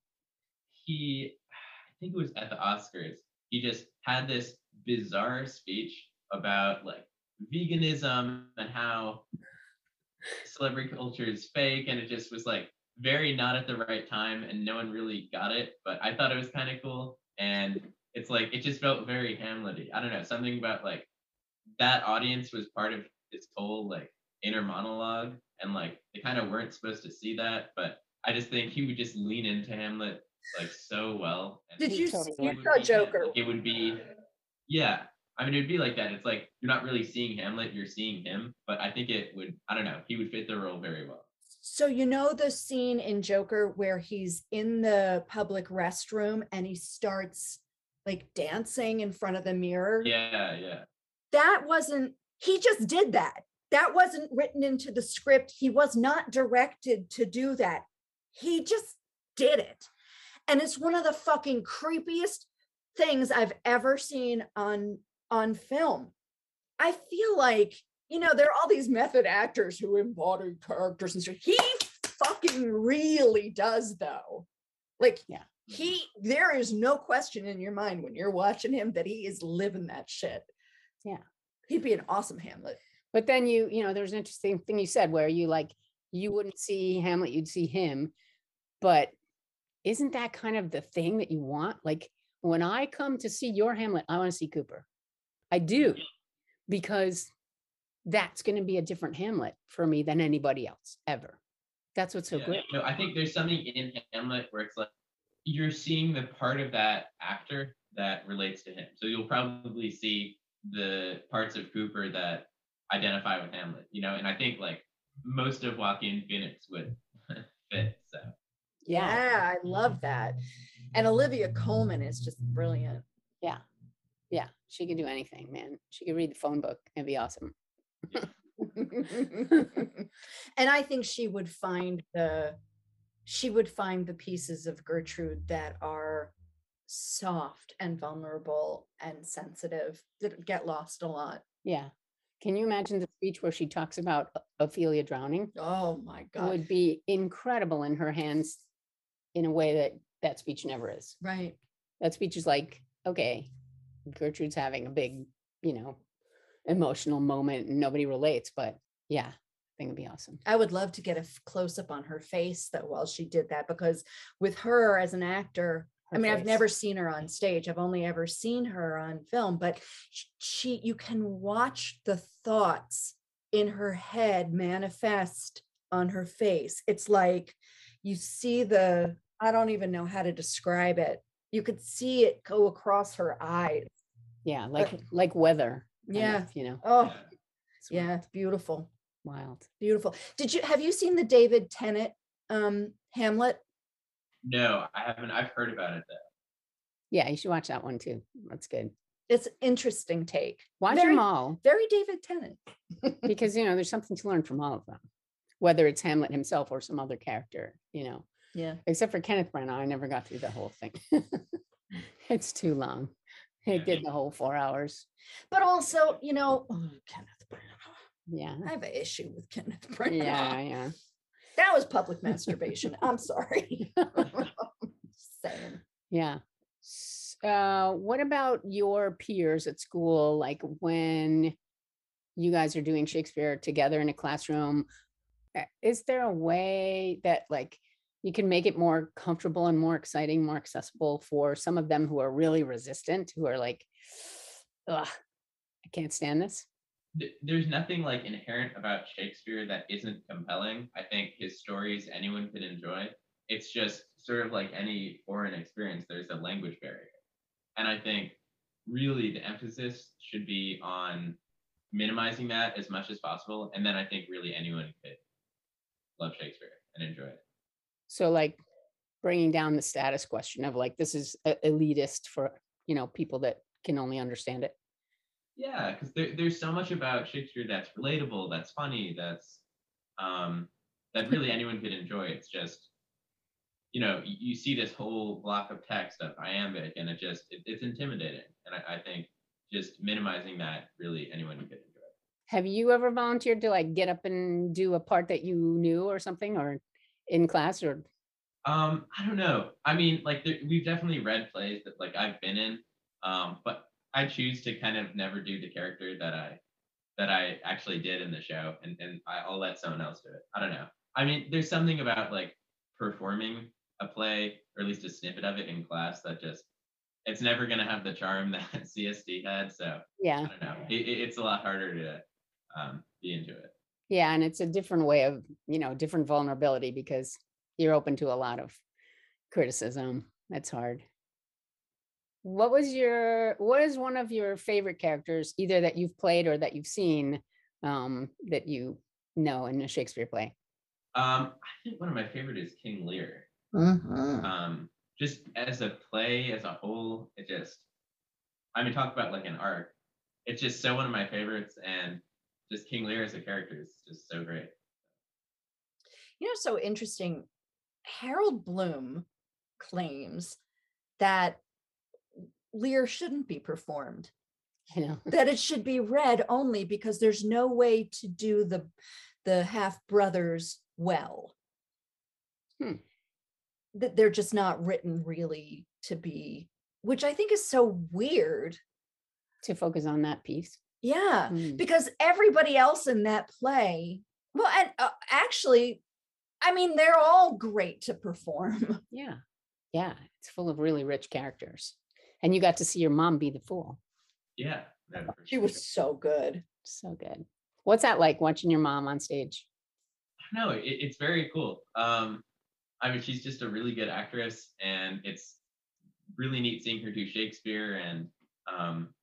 he I think it was at the Oscars. He just had this bizarre speech about like veganism and how celebrity culture is fake and it just was like very not at the right time and no one really got it but i thought it was kind of cool and it's like it just felt very hamlety i don't know something about like that audience was part of his whole like inner monologue and like they kind of weren't supposed to see that but i just think he would just lean into hamlet like so well and
Did you s-
totally
you saw
would be him.
Joker?
Like, it would be yeah i mean it would be like that it's like you're not really seeing hamlet you're seeing him but i think it would i don't know he would fit the role very well
So you know the scene in Joker where he's in the public restroom and he starts like dancing in front of the mirror?
yeah yeah
That wasn't he just did that. That wasn't written into the script. He was not directed to do that. He just did it. And it's one of the fucking creepiest things I've ever seen on on film. I feel like, you know, there are all these method actors who embody characters and stuff. He fucking really does though. Like
Yeah.
he there is no question in your mind when you're watching him that he is living that shit.
Yeah.
He'd be an awesome Hamlet.
But then you, you know, there's an interesting thing you said where you like you wouldn't see Hamlet, you'd see him. But isn't that kind of the thing that you want? Like when I come to see your Hamlet, I want to see Cooper. I do because that's going to be a different Hamlet for me than anybody else ever. That's what's so
Yeah,
great.
No, I think there's something in Hamlet where it's like you're seeing the part of that actor that relates to him. So you'll probably see the parts of Cooper that identify with Hamlet, you know, and I think like most of Joaquin Phoenix would (laughs) fit. So
Yeah, I love that. And Olivia Colman is just brilliant.
Yeah. Yeah. She could do anything, man. She could read the phone book. It'd be awesome. (laughs)
and I think she would find the she would find the pieces of Gertrude that are soft and vulnerable and sensitive that get lost a lot.
Yeah. Can you imagine the speech where she talks about Ophelia drowning?
Oh my god.
Would be incredible in her hands in a way that that speech never is.
right.
That speech is like, okay, Gertrude's having a big, you know, emotional moment and nobody relates, but yeah, I think it'd be awesome.
I would love to get a close up on her face though while she did that because with her as an actor, I mean, I've never seen her on stage. I've only ever seen her on film, but she, you can watch the thoughts in her head manifest on her face. It's like you see the, I don't even know how to describe it. You could see it go across her eyes.
Yeah, like like weather.
Yeah.
of, you know,
Oh,
yeah.
it's
yeah,
wild,
it's beautiful.
wild.
Beautiful. Did you have you seen the David Tennant um Hamlet?
No, I haven't. I've heard about it though.
Yeah, you should watch that one too. That's good.
It's interesting take.
Watch
Very-
them all
Very David Tennant.
because you know there's something to learn from all of them, whether it's Hamlet himself or some other character. You know,
Yeah.
except for Kenneth Branagh, I never got through the whole thing. (laughs) it's too long. It did the whole four hours.
But also, you know, oh, Kenneth Branagh.
Yeah.
I have an issue with Kenneth Branagh.
Yeah, yeah.
That was public masturbation. I'm sorry. (laughs) Saying.
Yeah. Uh, what about your peers at school? Like when you guys are doing Shakespeare together in a classroom, uh, is there a way that like you can make it more comfortable and more exciting, more accessible for some of them who are really resistant, who are like, ugh, I can't stand this.
Th- there's nothing like inherent about Shakespeare that isn't compelling. I think his stories anyone could enjoy. It's just sort of like any foreign experience, there's a language barrier. And I think really the emphasis should be on minimizing that as much as possible. And then I think really anyone could love Shakespeare and enjoy it.
So like bringing down the status question of like this is elitist for you know people that can only understand it.
Yeah, because there, there's so much about Shakespeare that's relatable, that's funny, that's um, that really (laughs) anyone could enjoy. It's just, you know, you, see this whole block of text of iambic, and it just it, it's intimidating. And I, I think just minimizing that really anyone could enjoy.
Have you ever volunteered to like get up and do a part that you knew or something or in class or
Um, I don't know. I mean, like there, we've definitely read plays that like I've been in, um, but I choose to kind of never do the character that I that I actually did in the show, and and I'll let someone else do it. I don't know. I mean, there's something about like performing a play, or at least a snippet of it in class, that just it's never gonna have the charm (laughs) that CSD had. So
yeah, I
don't know. It, it- it's a lot harder to um, be into it.
Yeah, and it's a different way of, you know, different vulnerability because you're open to a lot of criticism. That's hard. What was your what is one of your favorite characters either that you've played or that you've seen um that you know in a Shakespeare play?
Um, I think one of my favorite is King Lear.
Mhm.
um just as a play as a whole it just i mean talk about like an arc it's just so one of my favorites and just king lear as a character is just so great
You know, so interesting. Harold Bloom claims that Lear shouldn't be performed,
know. (laughs)
that it should be read only because there's no way to do the the half brothers well.
Hmm.
That they're just not written really to be, which I think is so weird.
to focus on that piece.
Yeah,
Mm.
because everybody else in that play, well, and uh, actually, I mean, they're all great to perform. (laughs)
Yeah. Yeah. It's full of really rich characters. And you got to see your mom be the fool.
yeah
She
sure.
was so good.
So good. What's that like watching your mom on stage?
no, it, it's very cool. Um, I mean, she's just a really good actress, and it's really neat seeing her do Shakespeare. And um,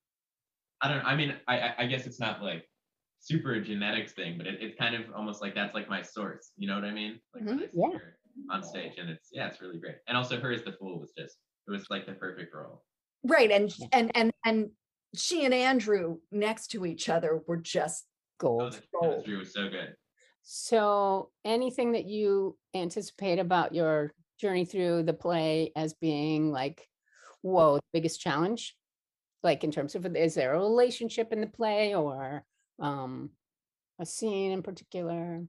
I don't. I mean, I I guess it's not like super a genetics thing, but it, it's kind of almost like that's like my source. You know what I mean? Like when I see
Yeah.
her on stage, and it's yeah, it's really great. And also, her as the fool was just it was like the perfect role.
Right. And and and and she and Andrew next to each other were just
Oh,
Gold.
the
Gold.
chemistry was so good.
So, anything that you anticipate about your journey through the play as being like, whoa, the biggest challenge? Like, in terms of, is there a relationship in the play or um, a scene in particular?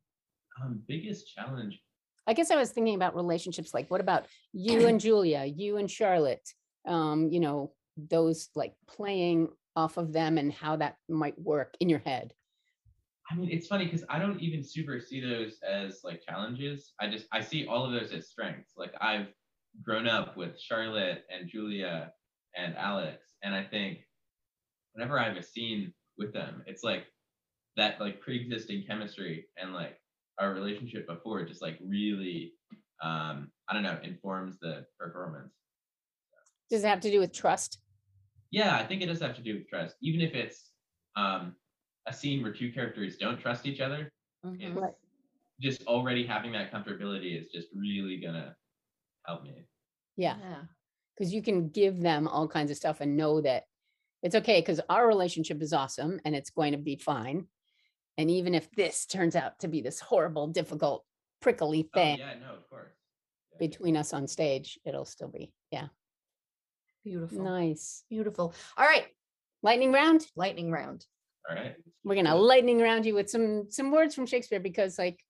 Um, biggest challenge.
I guess I was thinking about relationships. Like, what about you and (clears throat) Julia, you and Charlotte? Um, you know, those like playing off of them and how that might work in your head.
I mean, it's funny because I don't even super see those as like challenges. I just I see all of those as strengths. Like I've grown up with Charlotte and Julia and Alex, and I think whenever I have a scene with them, it's like that like pre-existing chemistry and like our relationship before just like really um I don't know informs the performance.
Does it have to do with trust?
Yeah, I think it does have to do with trust. Even if it's um a scene where two characters don't trust each other,
Mhm.
Right.
just already having that comfortability is just really gonna help me.
Yeah.
yeah.
because you can give them all kinds of stuff and know that it's okay because our relationship is awesome and it's going to be fine. And even if this turns out to be this horrible, difficult, prickly
Oh
thing
yeah, no, of course. Yeah.
between us on stage, it'll still be, yeah,
Beautiful.
nice.
Beautiful. All right.
Lightning round.
Lightning round.
All right.
We're gonna lightning round you with some some words from Shakespeare because, like,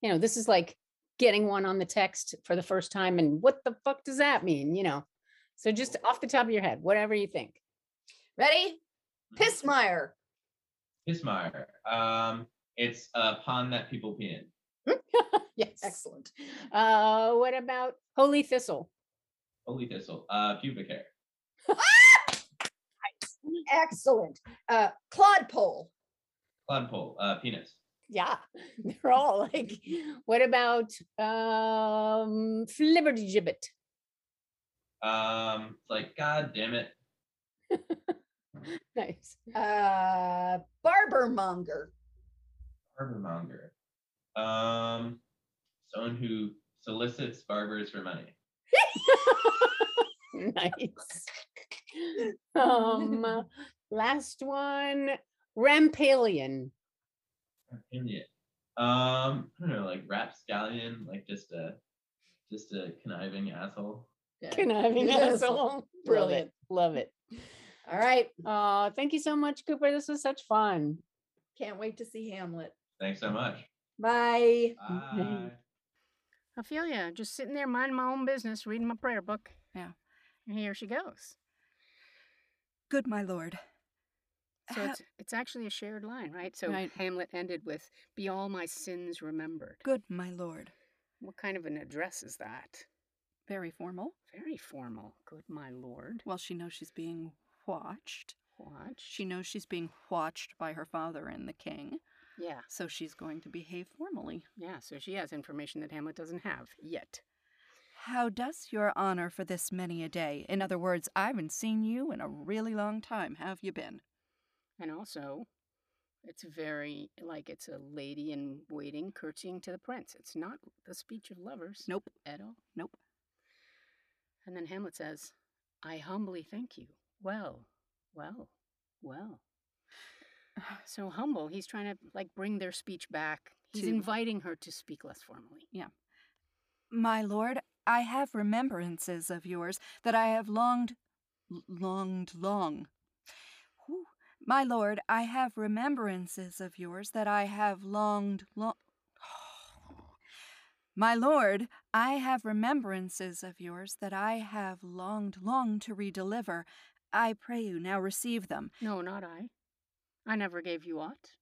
you know, this is like getting one on the text for the first time, and what the fuck does that mean? You know, so just off the top of your head, whatever you think.
Ready? Pissmeyer.
Pismire. Um, it's a pond that people pee in. (laughs)
yes.
Excellent.
Uh, what about holy thistle?
Holy thistle. Uh, pubic hair.
Excellent. Uh, clodpole.
Clodpole. Uh, penis.
Yeah, (laughs) they're all like. What about um flibberty gibbet?
Um, it's like God damn it. (laughs)
Nice.
Uh, barbermonger.
Barbermonger. Um, someone who solicits barbers for money. (laughs)
nice. (laughs) Um, last one, rampallian.
Opinion. Um, I don't know, like rapscallion, like just a, just a conniving asshole.
Conniving (laughs)
Yes.
asshole.
Love it.
Brilliant. Love it.
All right.
Oh, thank you so much, Cooper. This was such fun.
Can't wait to see Hamlet.
Thanks so much.
Bye.
Bye.
Ophelia, just sitting there minding my own business, reading my prayer book.
Yeah.
And here she goes.
Good, my lord.
So
Ha-
it's it's actually a shared line, right? So
Right.
Hamlet ended with "Be all my sins remembered."
Good, my lord.
What kind of an address is that?
Very formal.
Very formal. Good my lord.
Well, she knows she's being watched.
What?
She knows she's being watched by her father and the king,
Yeah,
so she's going to behave formally.
yeah. So she has information that Hamlet doesn't have yet.
How does your honor for this many a day? In other words, I haven't seen you in a really long time. Have you been?
And also, it's very like it's a lady in waiting curtsying to the prince. It's not the speech of lovers.
Nope.
At all.
Nope.
And then Hamlet says, I humbly thank you. Well, well, well. (sighs) So humble. He's trying to like bring their speech back. He's
To-
inviting her to speak less formally. Yeah.
My lord, I have remembrances of yours that I have longed, longed long. Whew. My lord, I have remembrances of yours that I have longed long. (sighs) My lord, I have remembrances of yours that I have longed long to redeliver. I pray you now receive them.
No, not I. I never gave you aught.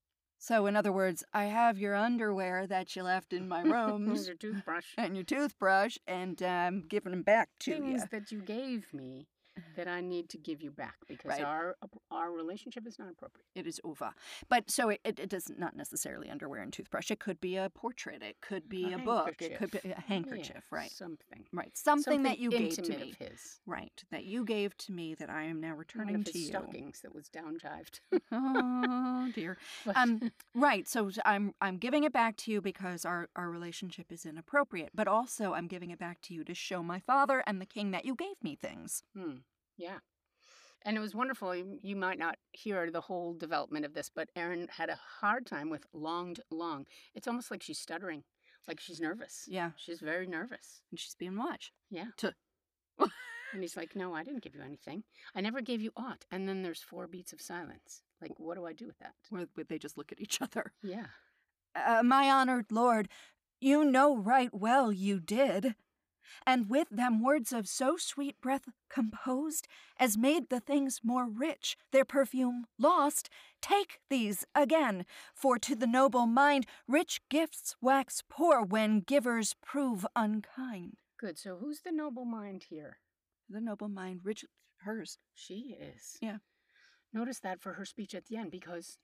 So, in other words, I have your underwear that you left in my (laughs) rooms
Your toothbrush.
and your toothbrush, and I'm giving them back to you.
Things that you gave me. That I need to give you back because
Right.
our our relationship is not appropriate.
It is over. But so it, it, it is not necessarily underwear and toothbrush. It could be a portrait. It could be a, book. It could be a handkerchief.
Yeah,
right.
Something.
Right. Something, that you gave to me.
his.
Right. That you gave to me that I am now
One
returning
of
to
his
you.
stockings that was down gyved.
oh dear. (laughs)
But-
Um, right. So I'm I'm giving it back to you because our our relationship is inappropriate, but also I'm giving it back to you to show my father and the king that you gave me things.
Hmm. Yeah. And it was wonderful. You, might not hear the whole development of this, but Erin had a hard time with longed long. It's almost like she's stuttering, like she's nervous.
Yeah.
She's very nervous.
And she's being watched.
Yeah.
To-
and he's like, No, I didn't give you anything. I never gave you aught. And then there's four beats of silence. Like, what do I do with that?
Where where they just look at each other.
Yeah.
Uh, my honored lord, you know right well you did. And with them words of so sweet breath composed as made the things more rich, their perfume lost, take these again, for to the noble mind rich gifts wax poor when givers prove unkind.
Good. So who's the noble mind here?
The noble mind, rich hers.
She is.
Yeah.
Notice that for her speech at the end because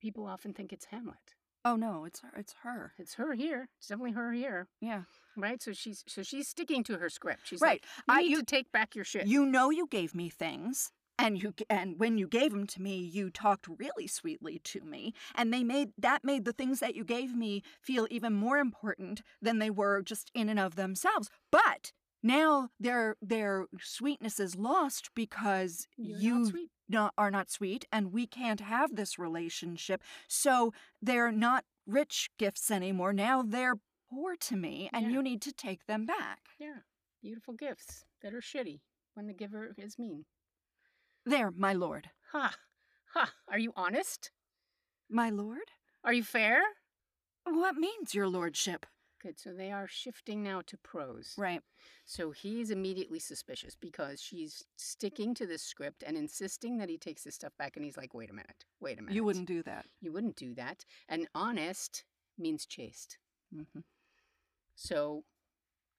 people often think it's Hamlet.
Oh no, it's her. It's her.
It's her here. It's definitely her here.
Yeah,
Right? So she's so she's sticking to her script. She's
right.
like,
I
need
you
to take back your shit.
You know you gave me things. And you and when you gave them to me, you talked really sweetly to me, and they made that made the things that you gave me feel even more important than they were just in and of themselves. But now their their sweetness is lost because
You're
you
not
are not sweet, and we can't have this relationship. So they're not rich gifts anymore. Now they're poor to me, and
Yeah.
you need to take them back.
Yeah. Beautiful gifts that are shitty when the giver is mean.
There, my lord.
Ha. Ha. Are you honest?
My lord?
Are you fair?
What means your lordship?
Good. So they are shifting now to prose.
Right.
So he's immediately suspicious because she's sticking to this script and insisting that he takes his stuff back. And he's like, wait a minute. Wait a minute.
You wouldn't do that.
You wouldn't do that. And honest means chaste.
Mm-hmm.
So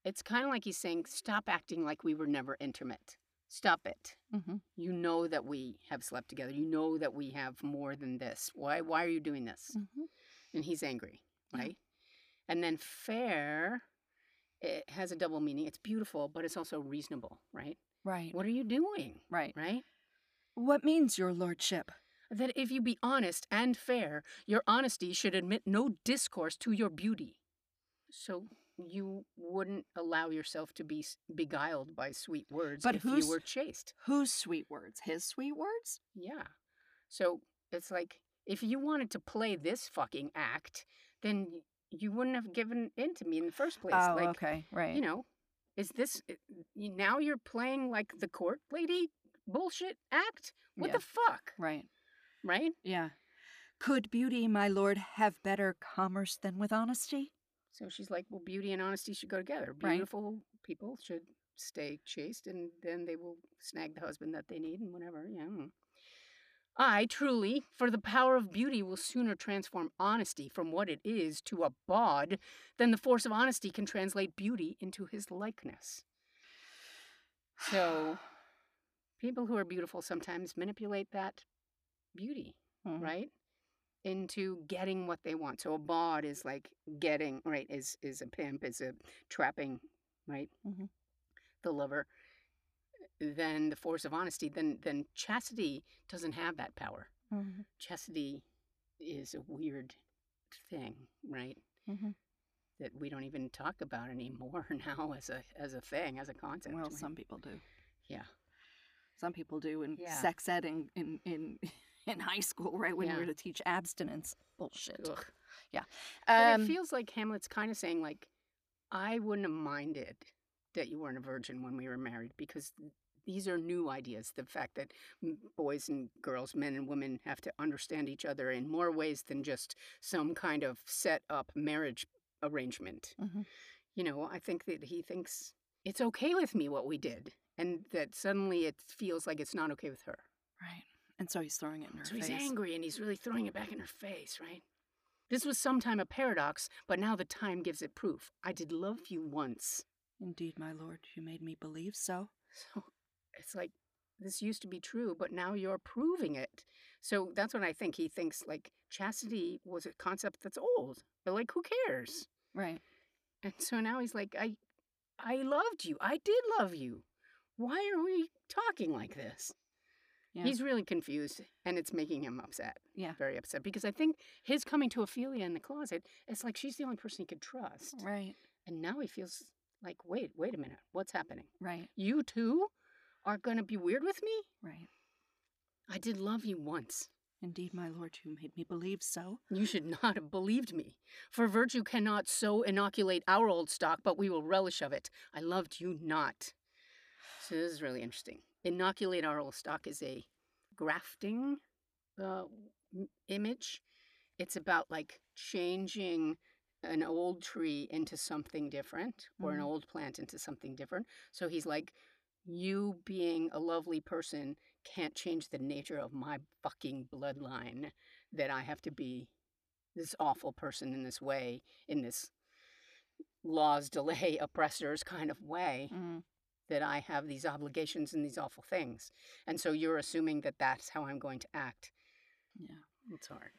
it's kind of like he's saying, stop acting like we were never intimate. Stop it.
Mm-hmm.
You know that we have slept together. You know that we have more than this. Why why are you doing this?
Mm-hmm.
And he's angry, right? And then fair it has a double meaning. It's beautiful, but it's also reasonable, right?
Right.
What are you doing?
Right.
Right?
What means your lordship?
That if you be honest and fair, your honesty should admit no discourse to your beauty. So you wouldn't allow yourself to be beguiled by sweet words
But
if you were chaste.
Whose sweet words? His sweet words?
Yeah. So it's like if you wanted to play this fucking act, then you wouldn't have given in to me in the first place.
oh,
like,
okay. Right.
you know, is this eh, now you're playing like the court lady bullshit act? What
Yeah.
the fuck?
Right.
Right?
Yeah. Could beauty, my lord, have better commerce than with honesty?
So she's like, well, beauty and honesty should go together.
Right.
Beautiful people should stay chaste, and then they will snag the husband that they need, and whatever. Yeah. Hmm. I truly, for the power of beauty, will sooner transform honesty from what it is to a bawd than the force of honesty can translate beauty into his likeness. So, (sighs) people who are beautiful sometimes manipulate that beauty
Mhm.
right into getting what they want so a bawd is like getting right is is a pimp is a trapping right
Mhm.
the lover then the force of honesty then then chastity doesn't have that power
Mhm.
chastity is a weird thing right
Mhm.
that we don't even talk about anymore (laughs) now as a as a thing as a concept
Well,
right?
some people do.
yeah
Some people do in
Yeah.
sex ed in, in, in, (laughs) in high school, right? When
Yeah.
we're to teach abstinence. Bullshit.
Ugh.
Yeah. Um,
it feels like Hamlet's kind of saying, like, I wouldn't have minded that you weren't a virgin when we were married because these are new ideas. The fact that boys and girls, men and women have to understand each other in more ways than just some kind of set up marriage arrangement.
Mhm.
You know, I think that he thinks it's okay with me what we did, and that suddenly it feels like it's not okay with her.
right. And so he's throwing it in her
So
face.
So he's angry and he's really throwing it back in her face, right? This was sometime a paradox, but now the time gives it proof. I did love you once.
Indeed, my lord, you made me believe so.
So it's like this used to be true, but now you're proving it. So that's what I think. He thinks like chastity was a concept that's old, but like who cares?
Right.
And so now he's like, I, I loved you. I did love you. Why are we talking like this?
Yeah.
He's really confused, and it's making him upset.
Yeah.
very upset because I think his coming to Ophelia in the closet, it's like she's the only person he could trust,
Right.
and now he feels like, wait, wait a minute, what's happening?
Right.
You too are gonna be weird with me?
Right.
I did love you once.
Indeed, my lord, you made me believe so.
You should not have believed me. For virtue cannot so inoculate our old stock, but we will relish of it. I loved you not. So this is really interesting. Inoculate our old stock is a grafting uh, image. It's about like changing an old tree into something different or an
Mhm.
old plant into something different. So he's like, you being a lovely person can't change the nature of my fucking bloodline that I have to be this awful person in this way, in this laws delay (laughs) oppressors kind of way,
Mm.
that I have these obligations and these awful things. And so you're assuming that that's how I'm going to act.
Yeah.
It's hard.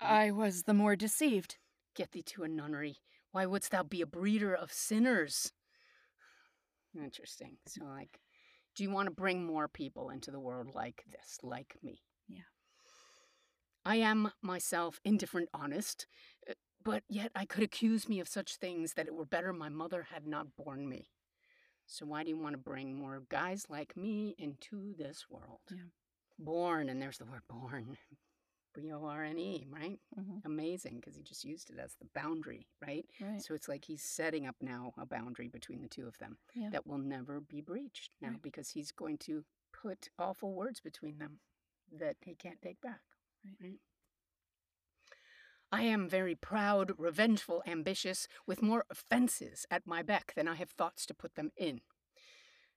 I was the more deceived.
Get thee to a nunnery. Why wouldst thou be a breeder of sinners? Interesting. So, like, do you want to bring more people into the world like this, like me?
Yeah.
I am myself indifferent honest, uh, but yet I could accuse me of such things that it were better my mother had not borne me. So, why do you want to bring more guys like me into this world?
Yeah.
Born, and there's the word born. B O R N E, right?
Mhm.
Amazing, because he just used it as the boundary, right?
Right.
So it's like he's setting up now a boundary between the two of them
Yeah.
that will never be breached now
Right.
because he's going to put awful words between them that he can't take back.
Right.
I am very proud, revengeful, ambitious, with more offenses at my beck than I have thoughts to put them in.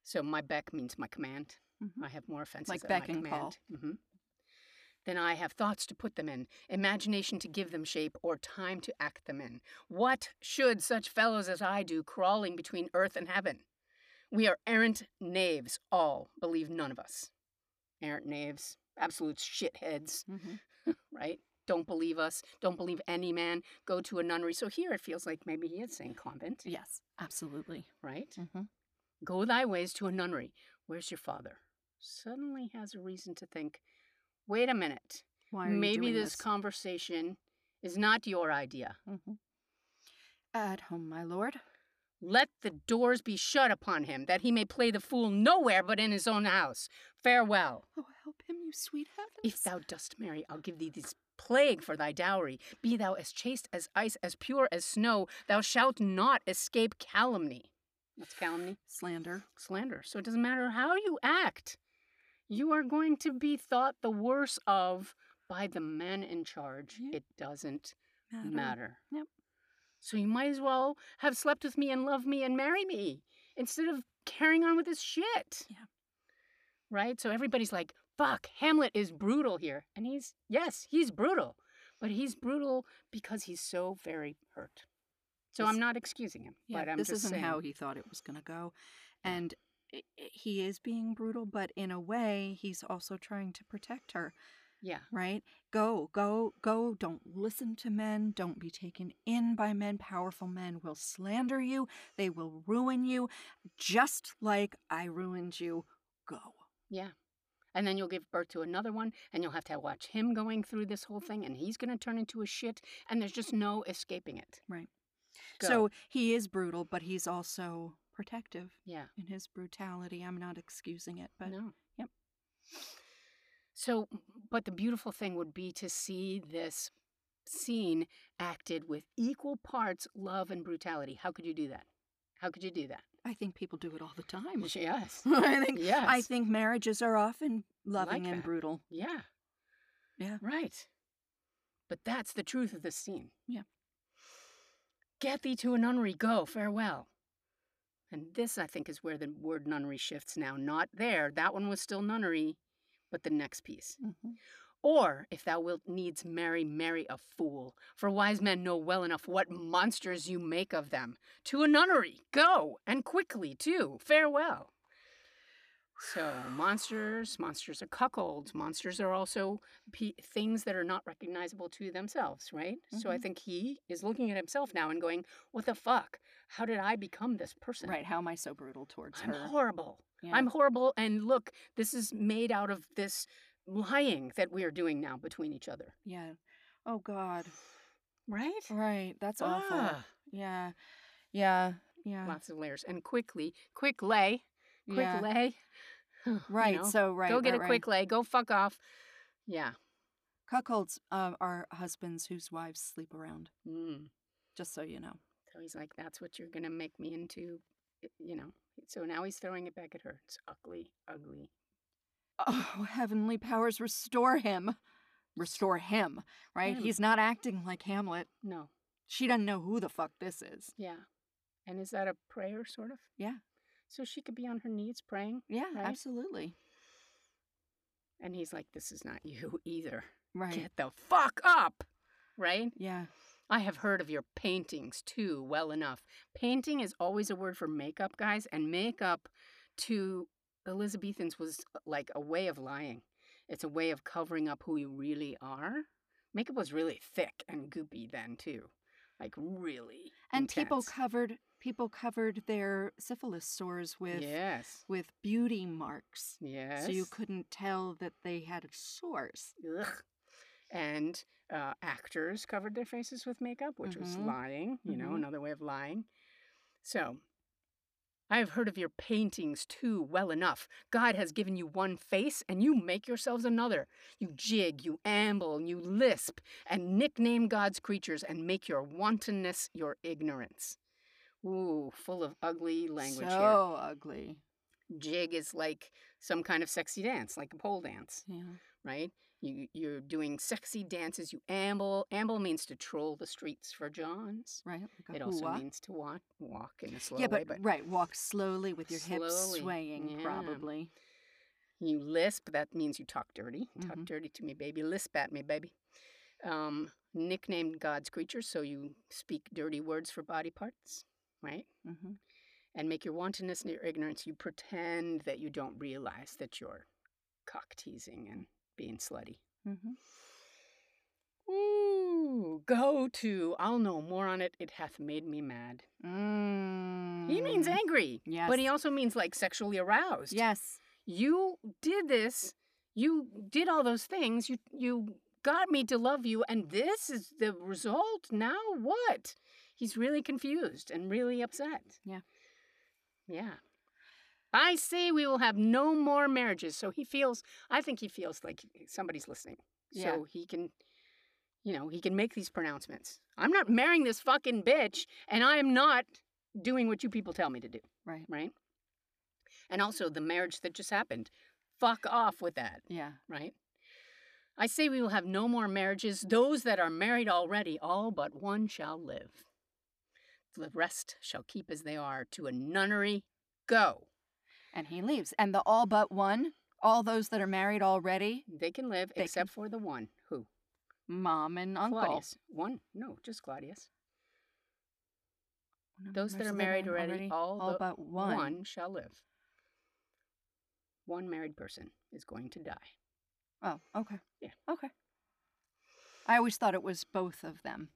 So my beck means my command.
Mhm.
I have more offenses
Like
at
beck
my
and call.
command. Then I have thoughts to put them in, imagination to give them shape, or time to act them in. What should such fellows as I do crawling between earth and heaven? We are errant knaves, all, believe none of us. Errant knaves, absolute shitheads,
Mhm. (laughs)
right? Don't believe us, don't believe any man, go to a nunnery. So here it feels like maybe he is saying convent,
Yes, absolutely.
right?
Mm-hmm.
Go thy ways to a nunnery. Where's your father? Suddenly has a reason to think, wait a minute,
Why are you
maybe
doing
this, conversation is not your idea.
Mhm. At home, my lord.
Let the doors be shut upon him, that he may play the fool nowhere but in his own house. Farewell.
Oh, help him, you sweet heavens.
If thou dost marry, I'll give thee this plague for thy dowry. Be thou as chaste as ice, as pure as snow. Thou shalt not escape calumny. What's calumny?
slander.
Slander. So it doesn't matter how you act, you are going to be thought the worse of by the men in charge. It doesn't
Matter.
matter.
Yep.
So you might as well have slept with me and love me and marry me instead of carrying on with this shit.
Yeah.
Right? So everybody's like, fuck, Hamlet is brutal here. And he's, yes, he's brutal. But he's brutal because he's so very hurt. So
This-
I'm not excusing him.
Yeah,
but I'm
this
just
isn't
saying,
how he thought it was going to go. And he is being brutal, but in a way, he's also trying to protect her,
Yeah.
right? Go, go, go. Don't listen to men. Don't be taken in by men. Powerful men will slander you, they will ruin you, just like I ruined you. Go.
Yeah. And then you'll give birth to another one, and you'll have to watch him going through this whole thing, and he's going to turn into a shit, and there's just no escaping it.
Right.
Go.
So he is brutal, but he's also protective
yeah.
in his brutality. I'm not excusing it, but
no.
yep.
So, but the beautiful thing would be to see this scene acted with equal parts love and brutality. How could you do that? How could you do that?
I think people do it all the time.
Yes. (laughs)
I think
yes.
I think marriages are often loving
Like
and
that.
brutal.
Yeah.
Yeah.
Right. But that's the truth of the scene.
Yeah.
Get thee to a nunnery, go, farewell. And this, I think, is where the word nunnery shifts now. Not there. That one was still nunnery, but the next piece. Mm-hmm. Or, if thou wilt needs marry, marry a fool. For wise men know well enough what monsters you make of them. To a nunnery, go, and quickly, too. Farewell. So monsters, monsters are cuckolds. Monsters are also pe- things that are not recognizable to themselves, right? So I
Mhm.
think he is looking at himself now and going, "What the fuck? How did I become this person?
Right. How am I so brutal towards
I'm
her?
horrible.
Yeah.
I'm horrible. And look, this is made out of this lying that we are doing now between each other,
Yeah. Oh God.
right?
Right. That's awful.
Ah,
Yeah. Yeah. Yeah.
Lots of layers. And quickly, quick lay, quick
yeah.
lay. (laughs) you
Right.
know,
So right.
go get
right,
a
right.
quick lay. Go fuck off. Yeah.
Cuckolds uh, are husbands whose wives sleep around.
Mm.
Just so you know.
So he's like, that's what you're going to make me into, you know. So now he's throwing it back at her. It's ugly, ugly.
Oh, heavenly powers, restore him. Restore him, right?
Him.
He's not acting like Hamlet.
No.
She doesn't know who the fuck this is.
Yeah. And is that a prayer, sort of?
Yeah.
So she could be on her knees praying.
Yeah,
Right?
absolutely.
And he's like, this is not you either.
Right.
Get the fuck up. Right?
Yeah.
I have heard of your paintings too well enough. Painting is always a word for makeup, guys, and makeup to Elizabethans was uh, like a way of lying. It's a way of covering up who you really are. Makeup was really thick and goopy then too, like really.
And people covered people covered their syphilis sores with
yes,
with beauty marks.
yes.
So you couldn't tell that they had sores.
Ugh. And uh, actors covered their faces with makeup, which was
Mhm.
lying, you know,
Mhm.
another way of lying. So, I have heard of your paintings too well enough. God has given you one face, and you make yourselves another. You jig, you amble, you lisp, and nickname God's creatures, and make your wantonness your ignorance. Ooh, full of ugly language
so
here.
ugly.
Jig is like some kind of sexy dance, like a pole dance
Yeah.
right? You you're doing sexy dances. You amble. Amble means to troll the streets for Johns.
Right. Like
It also
hoo-ah.
means to walk walk in a slow
yeah,
way.
but,
But
right, walk slowly with your hips swaying,
yeah.
probably.
you lisp. That means you talk dirty. Talk
Mhm.
dirty to me, baby. Lisp at me, baby. Um, nicknamed God's creatures, so you speak dirty words for body parts, right?
Mm-hmm.
And make your wantonness and your ignorance. You pretend that you don't realize that you're cock teasing and being slutty.
Mm-hmm.
Ooh, go to. I'll no more on it. It hath made me mad.
Mm.
He means angry. But he also means like sexually aroused.
Yes.
You did this. You did all those things. You you got me to love you and this is the result. Now what? He's really confused and really upset.
Yeah.
Yeah. I say we will have no more marriages. So he feels I think he feels like somebody's listening.
Yeah.
So he can you know, he can make these pronouncements. I'm not marrying this fucking bitch and I am not doing what you people tell me to do
Right.
right? And also the marriage that just happened. Fuck off with that,
Yeah.
right? I say we will have no more marriages. Those that are married already, all but one shall live. The rest shall keep as they are. To a nunnery, go.
And he leaves. And the all but one, all those that are married already,
They can live
They
except for the one. Who?
mom and uncle.
Claudius. One? No, just Claudius.
One of
Those
them
that are married already, all,
all
the
but one.
one shall live. One married person is going to die.
Oh, okay.
Yeah.
Okay. I always thought it was both of them.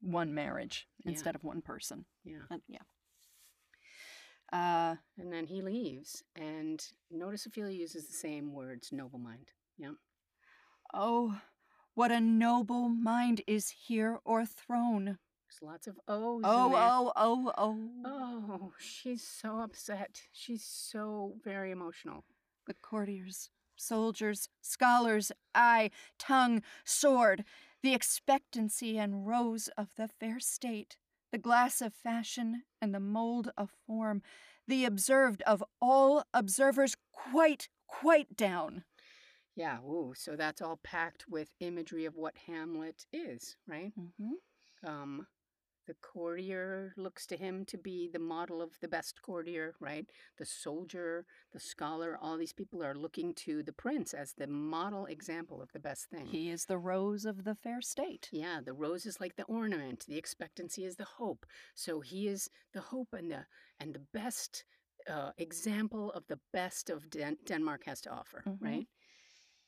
One marriage
Yeah.
instead of one person.
Yeah.
Uh, yeah. Uh,
And then he leaves, and notice Ophelia uses the same words, noble mind. Yeah.
oh, what a noble mind is here o'erthrown.
There's lots of O's.
Oh, oh, oh, oh.
Oh, she's so upset. She's so very emotional.
The courtiers, soldiers, scholars, eye, tongue, sword, the expectancy and rose of the fair state, the glass of fashion and the mold of form, the observed of all observers quite, quite down.
Yeah, ooh, so that's all packed with imagery of what Hamlet is, right?
Mm-hmm.
Um, the courtier looks to him to be the model of the best courtier, right? The soldier, the scholar, all these people are looking to the prince as the model example of the best thing.
He is the rose of the fair state.
Yeah, the rose is like the ornament. The expectancy is the hope. So he is the hope and the and the best uh, example of the best of Den- Denmark has to offer,
Mhm.
right?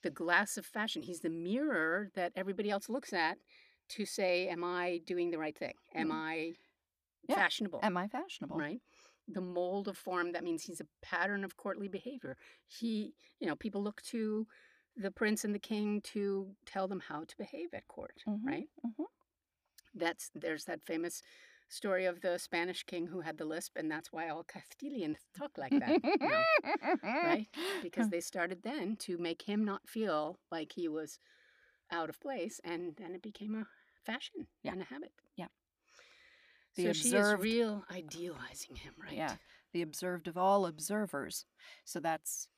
The glass of fashion. He's the mirror that everybody else looks at to say, "Am I doing the right thing? Am
Mhm.
I
Yeah.
fashionable?"
Am I fashionable?
right? The mold of form, that means he's a pattern of courtly behavior. He, you know, people look to the prince and the king to tell them how to behave at court,
Mhm,
right?
mhm.
That's there's that famous story of the Spanish king who had the lisp, and that's why all Castilians talk like that, now, right? Because (laughs) they started then to make him not feel like he was out of place, and then it became a fashion
Yeah.
and a habit.
Yeah. The
so she is real idealizing him, right?
Yeah, the observed of all observers. So that's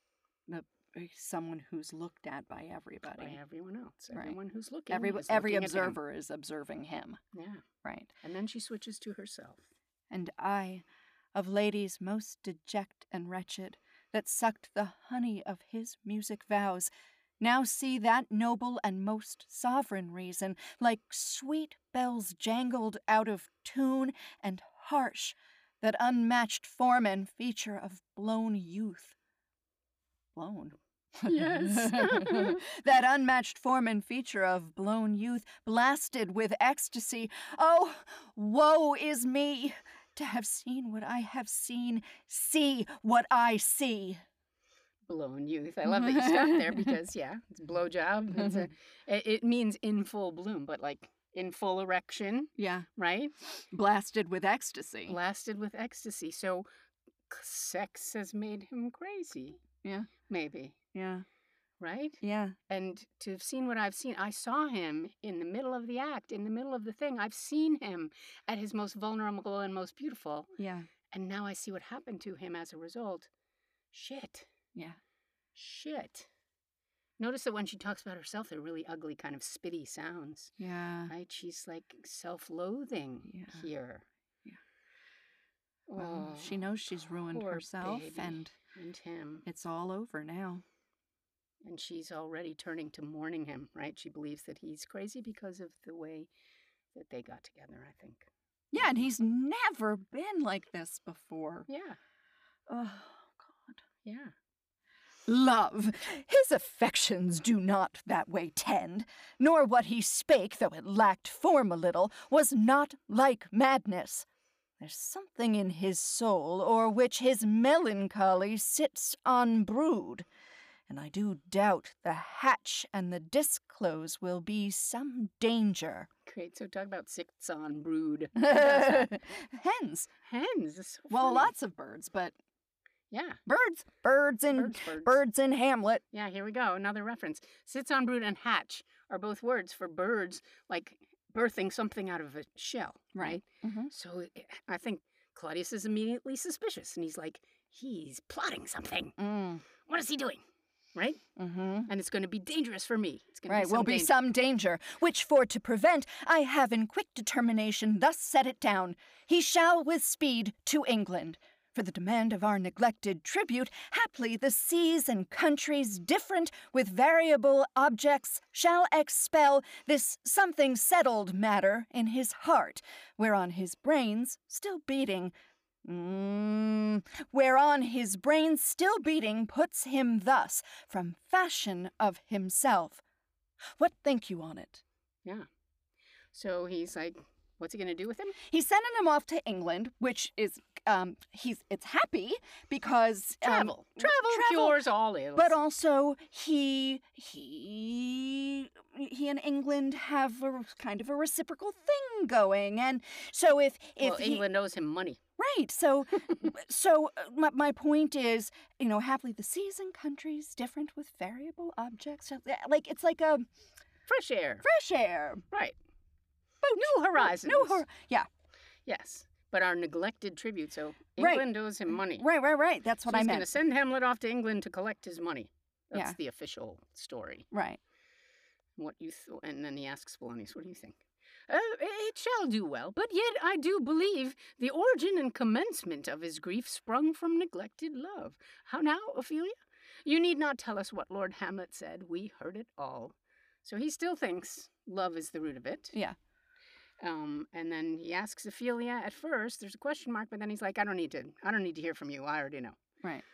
the uh, someone who's looked at by everybody.
by everyone else.
Right.
Everyone who's looking.
Every
is
every
looking
observer is observing him.
Yeah.
Right.
And then she switches to herself.
And I, of ladies most deject and wretched, that sucked the honey of his music vows, now see that noble and most sovereign reason, like sweet bells jangled out of tune and harsh, that unmatched form and feature of blown youth. Blown.
Yes. (laughs)
that unmatched form and feature of blown youth, blasted with ecstasy. Oh, woe is me! To have seen what I have seen, see what I see.
Blown youth. I love that you stopped there (laughs) because yeah, it's blowjob. It's a, (laughs) it, it means in full bloom, but like in full erection,
Yeah,
right?
blasted with ecstasy.
Blasted with ecstasy. So sex has made him crazy.
Yeah.
Maybe.
yeah,
Right?
yeah.
And to have seen what I've seen, I saw him in the middle of the act, in the middle of the thing. I've seen him at his most vulnerable and most beautiful.
Yeah,
And now I see what happened to him as a result. Shit.
Yeah.
Shit. Notice that when she talks about herself, they're really ugly, kind of spitty sounds,
Yeah.
right? She's like self loathing
Yeah.
here.
Yeah. Well, she oh, knows she's ruined herself, and
And him.
it's all over now.
And she's already turning to mourning him, right? She believes that he's crazy because of the way that they got together, I think.
Yeah, and he's never been like this before.
Yeah.
Oh, God.
Yeah.
Love, his affections do not that way tend, nor what he spake, though it lacked form a little, was not like madness. There's something in his soul, o'er which his melancholy sits on brood, and I do doubt the hatch and the disclose will be some danger.
Great. So talk about sits on brood. Who does (laughs) that?
Hens.
Hens. So
Well,
funny.
lots of birds, but
Yeah.
birds, birds in
Birds, birds.
birds in Hamlet.
Yeah, here we go. Another reference. Sits on brood and hatch are both words for birds, like birthing something out of a shell, right?
Mhm.
So i- I think Claudius is immediately suspicious, and he's like, he's plotting something.
Mm.
What is he doing? Right?
Mm-hmm.
And it's going to be dangerous for me. It's going to
Right,
be
will be
danger.
some danger, which for to prevent, I have in quick determination thus set it down. He shall with speed to England. For the demand of our neglected tribute, haply the seas and countries different with variable objects shall expel this something settled matter in his heart, whereon his brains still beating Mm, whereon his brain still beating puts him thus from fashion of himself. What think you on it?
Yeah. So he's like, what's he going to do with him?
He's sending him off to England, which is um he's it's happy because um,
Travel. travel. cures all ills.
But also he he he and England have a kind of a reciprocal thing going, and so if if
well,
he,
England owes him money.
Right. So, (laughs) so uh, my, my point is, you know, happily the seas and countries different with variable objects. Like it's like a
Fresh air.
fresh air.
Right. New horizons.
No, hor- yeah.
Yes. But our neglected tribute. So
Right.
England owes him money.
Right, right, right. That's what
so
I
he's going to send Hamlet off to England to collect his money. That's
Yeah.
the official story.
Right.
What you th- and then he asks Polonius, "What do you think?" Uh, it shall do well, but yet I do believe the origin and commencement of his grief sprung from neglected love. How now, Ophelia? You need not tell us what Lord Hamlet said. We heard it all. So he still thinks love is the root of it.
Yeah.
Um, and then he asks Ophelia at first. There's a question mark, but then he's like, "I don't need to. I don't need to hear from you. I already know."
Right.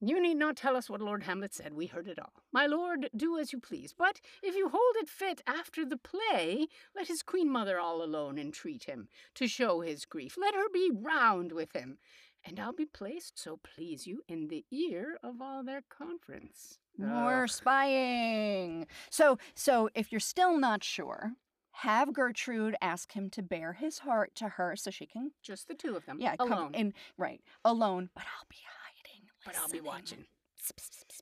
You need not tell us what Lord Hamlet said. We heard it all. My lord, do as you please. But if you hold it fit after the play, let his queen mother all alone entreat him to show his grief. Let her be round with him, and I'll be placed, so please you, in the ear of all their conference.
More
Ugh.
spying. So, so if you're still not sure, have Gertrude ask him to bare his heart to her so she can,
Just the two of them.
yeah, come
alone.
in right alone. But I'll be hiding.
but I'll be watching.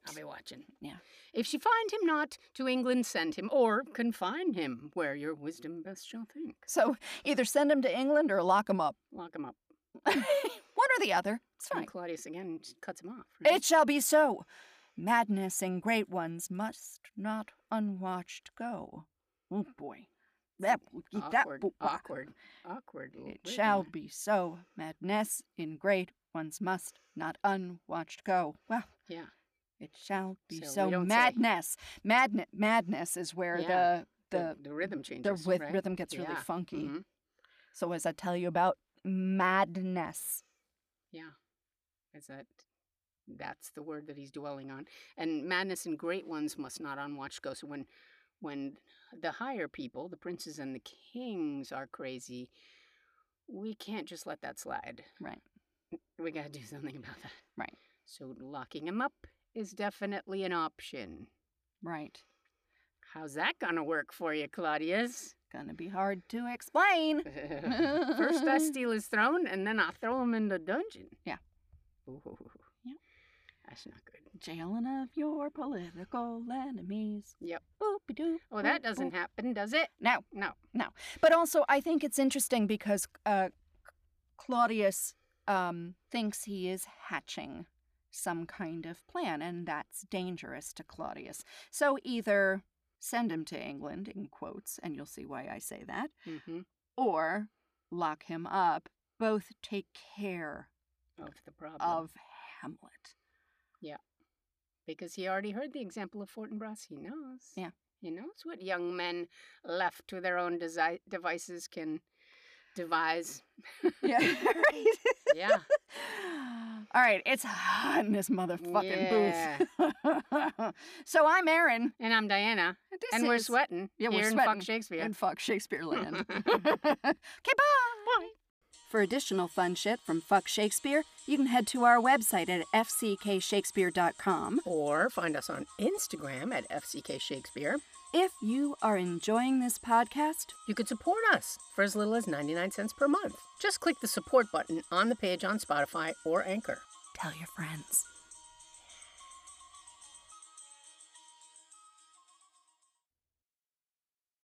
I'll be watching.
Yeah.
If she find him not, to England send him, or confine him where your wisdom best shall think.
So either send him to England or lock him up.
Lock him up. (laughs)
One or the other. It's
And
fine.
Claudius again cuts him off. right?
It shall be so. Madness in great ones must not unwatched go. Oh boy. That,
awkward, (laughs) awkward, awkward.
It shall be so. Madness in great ones must not unwatched go. Well,
Yeah.
it shall be
So
so. madness. Madness. Madness is where
Yeah,
the the
the rhythm changes.
the with
right?
rhythm gets really
Yeah,
funky.
mhm,
So as I tell you about madness.
Yeah. Is that that's the word that he's dwelling on. And madness and great ones must not unwatched go. So when when the higher people, the princes and the kings are crazy, we can't just let that slide.
Right.
We gotta do something about that.
Right.
So locking him up is definitely an option.
Right.
How's that gonna work for you, Claudius?
Gonna be hard to explain. (laughs)
First, (laughs) I steal his throne, and then I throw him in the dungeon.
Yeah.
Ooh,
Yeah.
That's not good.
Jailing of your political enemies.
Yep.
Boopy doo.
Oh, that doesn't happen, does it?
No,
No.
no. But also, I think it's interesting because uh, Claudius um, thinks he is hatching some kind of plan, and that's dangerous to Claudius. So either send him to England, in quotes, and you'll see why I say that,
Mm-hmm.
or lock him up. Both take care
Of the problem.
of Hamlet.
Because he already heard the example of Fortinbras. He knows.
Yeah.
He knows what young men left to their own desi- devices can devise.
Yeah. (laughs) (laughs) right.
Yeah. (sighs)
All right, it's hot in this motherfucking booth. (laughs) so I'm Aaron.
And I'm Diana.
This
and we're sweating.
Yeah, we're sweating
Fuck Shakespeare.
And fuck Shakespeare land. okay, bye. For additional fun shit from Fuck Shakespeare, you can head to our website at fckshakespeare.com.
Or find us on Instagram at fckshakespeare.
If you are enjoying this podcast,
You could support us for as little as 99 cents per month. Just click the support button on the page on Spotify or Anchor.
tell your friends.